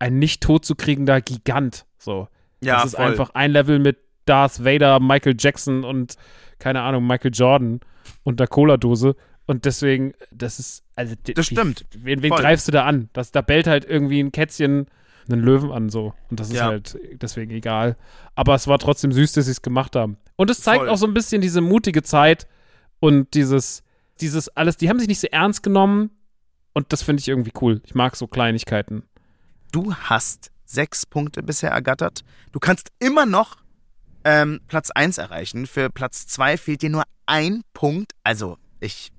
ein nicht totzukriegender Gigant. So. ja, das ist voll. einfach ein Level mit Darth Vader, Michael Jackson und keine Ahnung, Michael Jordan und der Cola-Dose. Und deswegen, das ist, also die- Das stimmt. Die, wen wen Voll. greifst du da an? Das, da bellt halt irgendwie ein Kätzchen einen Löwen an so. Und das ist Ja. halt deswegen egal. Aber es war trotzdem süß, dass sie es gemacht haben. Und es zeigt Voll. auch so ein bisschen diese mutige Zeit und dieses, dieses alles, die haben sich nicht so ernst genommen. Und das finde ich irgendwie cool. Ich mag so Kleinigkeiten. Du hast sechs Punkte bisher ergattert. Du kannst immer noch ähm, Platz 1 erreichen. Für Platz 2 fehlt dir nur ein Punkt. Also, ich,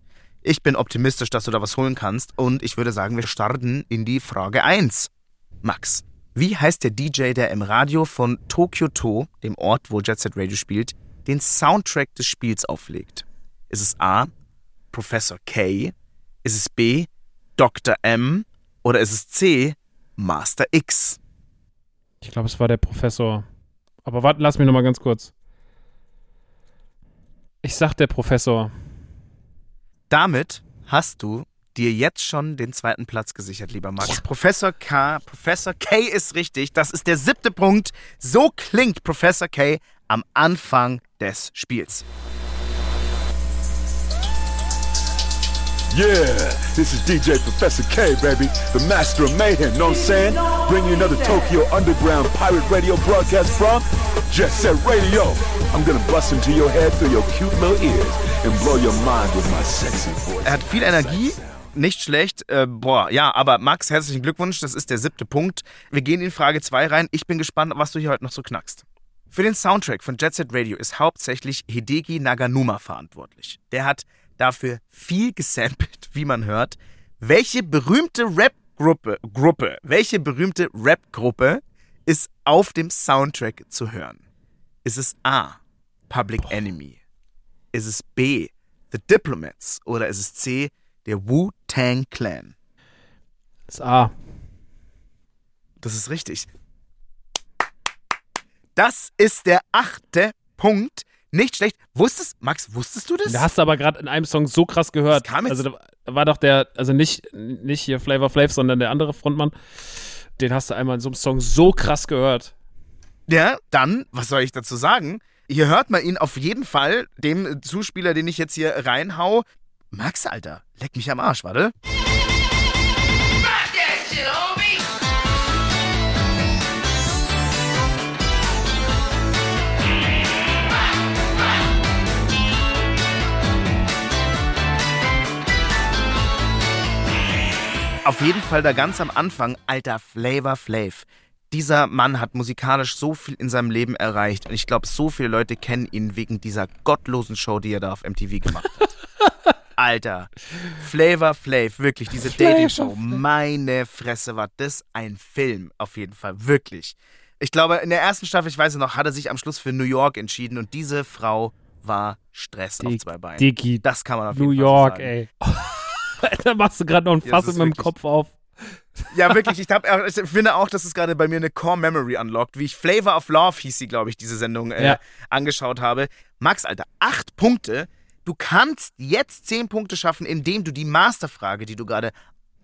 ich bin optimistisch, dass du da was holen kannst. Und ich würde sagen, wir starten in die Frage 1. Max, wie heißt der DJ, der im Radio von Tokyo To, dem Ort, wo Jet Set Radio spielt, den Soundtrack des Spiels auflegt? Ist es A. Professor K? Ist es B. Dr. M? Oder ist es C. Master X? Ich glaube, es war der Professor. Aber warte, lass mich noch mal ganz kurz. Ich sag der Professor. Damit hast du dir jetzt schon den zweiten Platz gesichert, lieber Max. Professor K, Professor K ist richtig. Das ist der siebte Punkt. So klingt Professor K am Anfang des Spiels. Yeah, this is DJ Professor K, baby, the master of mayhem, know what I'm saying? Bring you another Tokyo Underground pirate radio broadcast from Jet Set Radio. I'm gonna bust into your head through your cute little ears and blow your mind with my sexy voice. Er hat viel Energie. Nicht schlecht. Äh, boah, ja, aber Max, herzlichen Glückwunsch. Das ist der siebte Punkt. Wir gehen in Frage 2 rein. Ich bin gespannt, was du hier heute noch so knackst. Für den Soundtrack von Jet Set Radio ist hauptsächlich Hideki Naganuma verantwortlich. Der hat dafür viel gesampelt, wie man hört. Welche berühmte Rap-Gruppe, Gruppe, welche berühmte Rap-Gruppe ist auf dem Soundtrack zu hören? Ist es A. Public Enemy? Ist es B. The Diplomats? Oder ist es C. Der Wu-Tang Clan? Das A. Das ist richtig. Das ist der achte Punkt. Nicht schlecht. Wusstest, Max, wusstest du das? Da hast du aber gerade in einem Song so krass gehört. Das kam jetzt- also da war doch der, also nicht, nicht hier Flavor Flav, sondern der andere Frontmann. Den hast du einmal in so einem Song so krass gehört. Ja, dann, was soll ich dazu sagen? Hier hört man ihn auf jeden Fall, dem Zuspieler, den ich jetzt hier reinhau. Max, Alter, leck mich am Arsch, warte. Auf jeden Fall da ganz am Anfang, alter Flavor Flav. Dieser Mann hat musikalisch so viel in seinem Leben erreicht und ich glaube, so viele Leute kennen ihn wegen dieser gottlosen Show, die er da auf MTV gemacht hat. Alter, Flavor Flav, wirklich, diese Dating-Show, meine Fresse, war das ein Film, auf jeden Fall, wirklich. Ich glaube, in der ersten Staffel, ich weiß es noch, hat er sich am Schluss für New York entschieden und diese Frau war Stress auf Dick- zwei Beinen. Diggi, Das kann man auf New jeden Fall so York, sagen. ey. da machst du gerade noch ein Ja, Fass ist meinem wirklich- Kopf auf. Ja, wirklich. Ich, hab, ich finde auch, dass es gerade bei mir eine Core Memory unlockt, wie ich Flavor of Love hieß sie, glaube ich, diese Sendung äh, Ja. angeschaut habe. Max, Alter, acht Punkte. Du kannst jetzt zehn Punkte schaffen, indem du die Masterfrage, die du gerade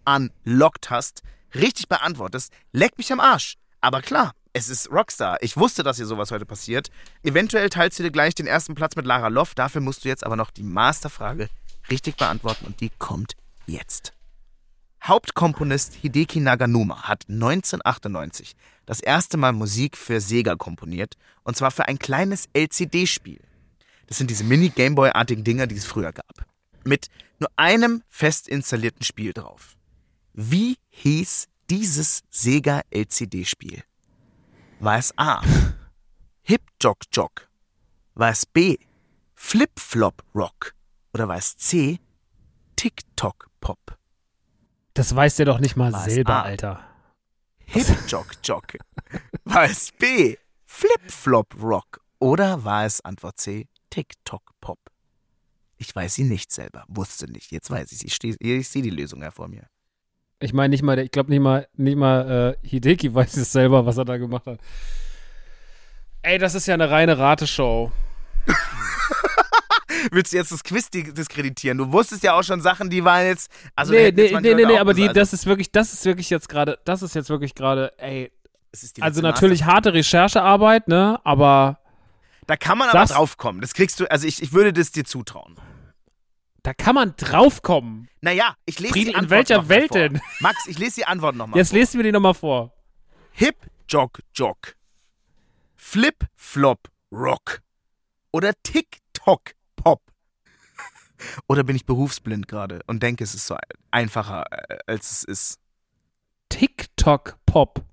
unlocked hast, richtig beantwortest. Leck mich am Arsch. Aber klar, es ist Rockstar. Ich wusste, dass hier sowas heute passiert. Eventuell teilst du dir gleich den ersten Platz mit Lara Loft. Dafür musst du jetzt aber noch die Masterfrage richtig beantworten und die kommt jetzt. Hauptkomponist Hideki Naganuma hat 1998 das erste Mal Musik für Sega komponiert und zwar für ein kleines LCD-Spiel. Das sind diese Mini-Gameboy-artigen Dinger, die es früher gab. Mit nur einem fest installierten Spiel drauf. Wie hieß dieses Sega LCD-Spiel? War es A. Hip Jog Jog? War es B. Flip Flop Rock? Oder war es C. TikTok Pop? Das weiß der doch nicht mal es selber, A? Alter. Hip Jog Jog? War es B. Flip Flop Rock? Oder war es Antwort C. TikTok Pop? Ich weiß sie nicht selber. Wusste nicht. Jetzt weiß ich sie. Ich, steh- ich sehe die Lösung ja vor mir. Ich meine nicht mal, ich glaube nicht mal, nicht mal äh, Hideki weiß es selber, was er da gemacht hat. Ey, das ist ja eine reine Rateshow. Willst du jetzt das Quiz di- diskreditieren? Du wusstest ja auch schon Sachen, die waren jetzt. Also, nee, nee, nee, nee, nee, auch aber die, das ist wirklich, das ist wirklich jetzt gerade, das ist jetzt wirklich gerade, ey. es ist die Also natürlich harte Recherchearbeit, ne, aber Da kann man aber Sag's- drauf kommen. Das kriegst du, also ich, ich würde das dir zutrauen. da kann man draufkommen. Naja, ich lese Friedel, die in Antwort welcher noch mal Welt vor. denn? Max, ich lese die Antwort nochmal. Jetzt lesen wir die nochmal vor. Hip Jog Jog. Flip Flop Rock. Oder TikTok Pop. Oder bin ich berufsblind gerade und denke, es ist so einfacher, äh, als es ist. TikTok Pop.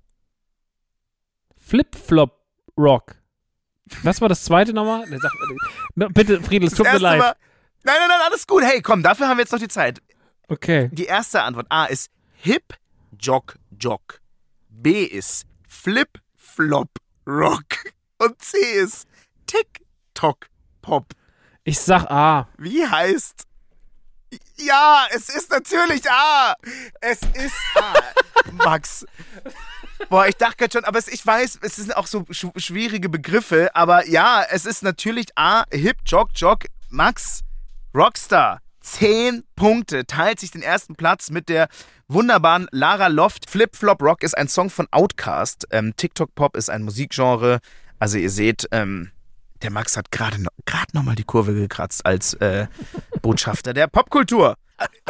Flip Flop Rock. Was war das zweite nochmal? Na, Bitte, Friedel, es tut mir leid. Mal- Nein, nein, nein, alles gut. Hey, komm, dafür haben wir jetzt noch die Zeit. Okay. Die erste Antwort A ist Hip Jog Jog. B ist Flip Flop Rock. Und C ist TikTok Pop. Ich sag A. Wie heißt? Ja, es ist natürlich A. Es ist A. Max. Boah, ich dachte gerade schon, aber es, ich weiß, es sind auch so sch schwierige Begriffe, aber ja, es ist natürlich A. Hip Jog Jog. Max, Rockstar. Zehn Punkte, teilt sich den ersten Platz mit der wunderbaren Lara Loft. Flip Flop Rock ist ein Song von Outkast. Ähm, TikTok Pop ist ein Musikgenre. Also ihr seht, ähm, der Max hat gerade noch, grad noch mal die Kurve gekratzt als äh, Botschafter der Popkultur.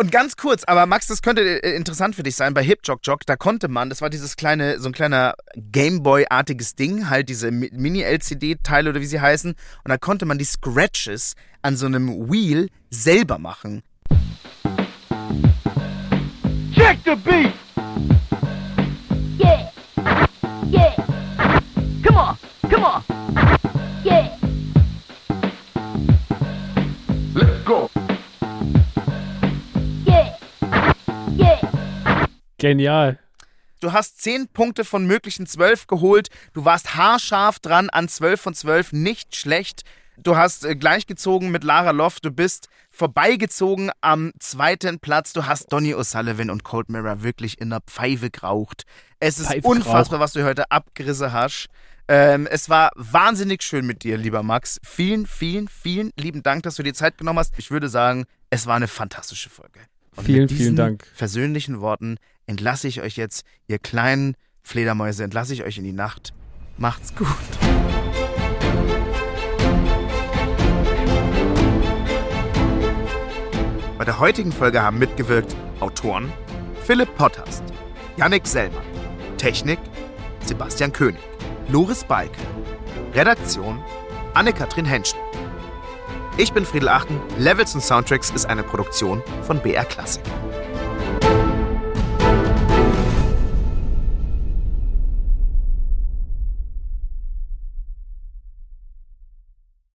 Und ganz kurz, aber Max, das könnte äh, interessant für dich sein. Bei Hip Jog Jog, da konnte man, das war dieses kleine, so ein kleiner Gameboy-artiges Ding, halt diese Mi- Mini-LCD-Teile oder wie sie heißen. Und da konnte man die Scratches an so einem Wheel selber machen. Check the beat. Yeah. Yeah. Come on. Come on. Genial. Du hast 10 Punkte von möglichen 12 geholt. Du warst haarscharf dran an 12 von 12. Nicht schlecht. Du hast äh, gleichgezogen mit Lara Loft. Du bist vorbeigezogen am zweiten Platz. Du hast Donny O'Sullivan und Cold Mirror wirklich in der Pfeife geraucht. Es ist Pfeife unfassbar, geraucht. was du heute abgerissen hast. Ähm, es war wahnsinnig schön mit dir, lieber Max. Vielen, vielen, vielen lieben Dank, dass du dir Zeit genommen hast. Ich würde sagen, es war eine fantastische Folge. Und Vielen, vielen Dank. versöhnlichen Worten entlasse ich euch jetzt, ihr kleinen Fledermäuse, entlasse ich euch in die Nacht. Macht's gut. Bei der heutigen Folge haben mitgewirkt Autoren Philipp Potthast, Yannick Sellmann, Technik Sebastian König, Loris Balke, Redaktion Anne-Kathrin Henschen. Ich bin Friedel Achten. Levels und Soundtracks ist eine Produktion von BR Classic.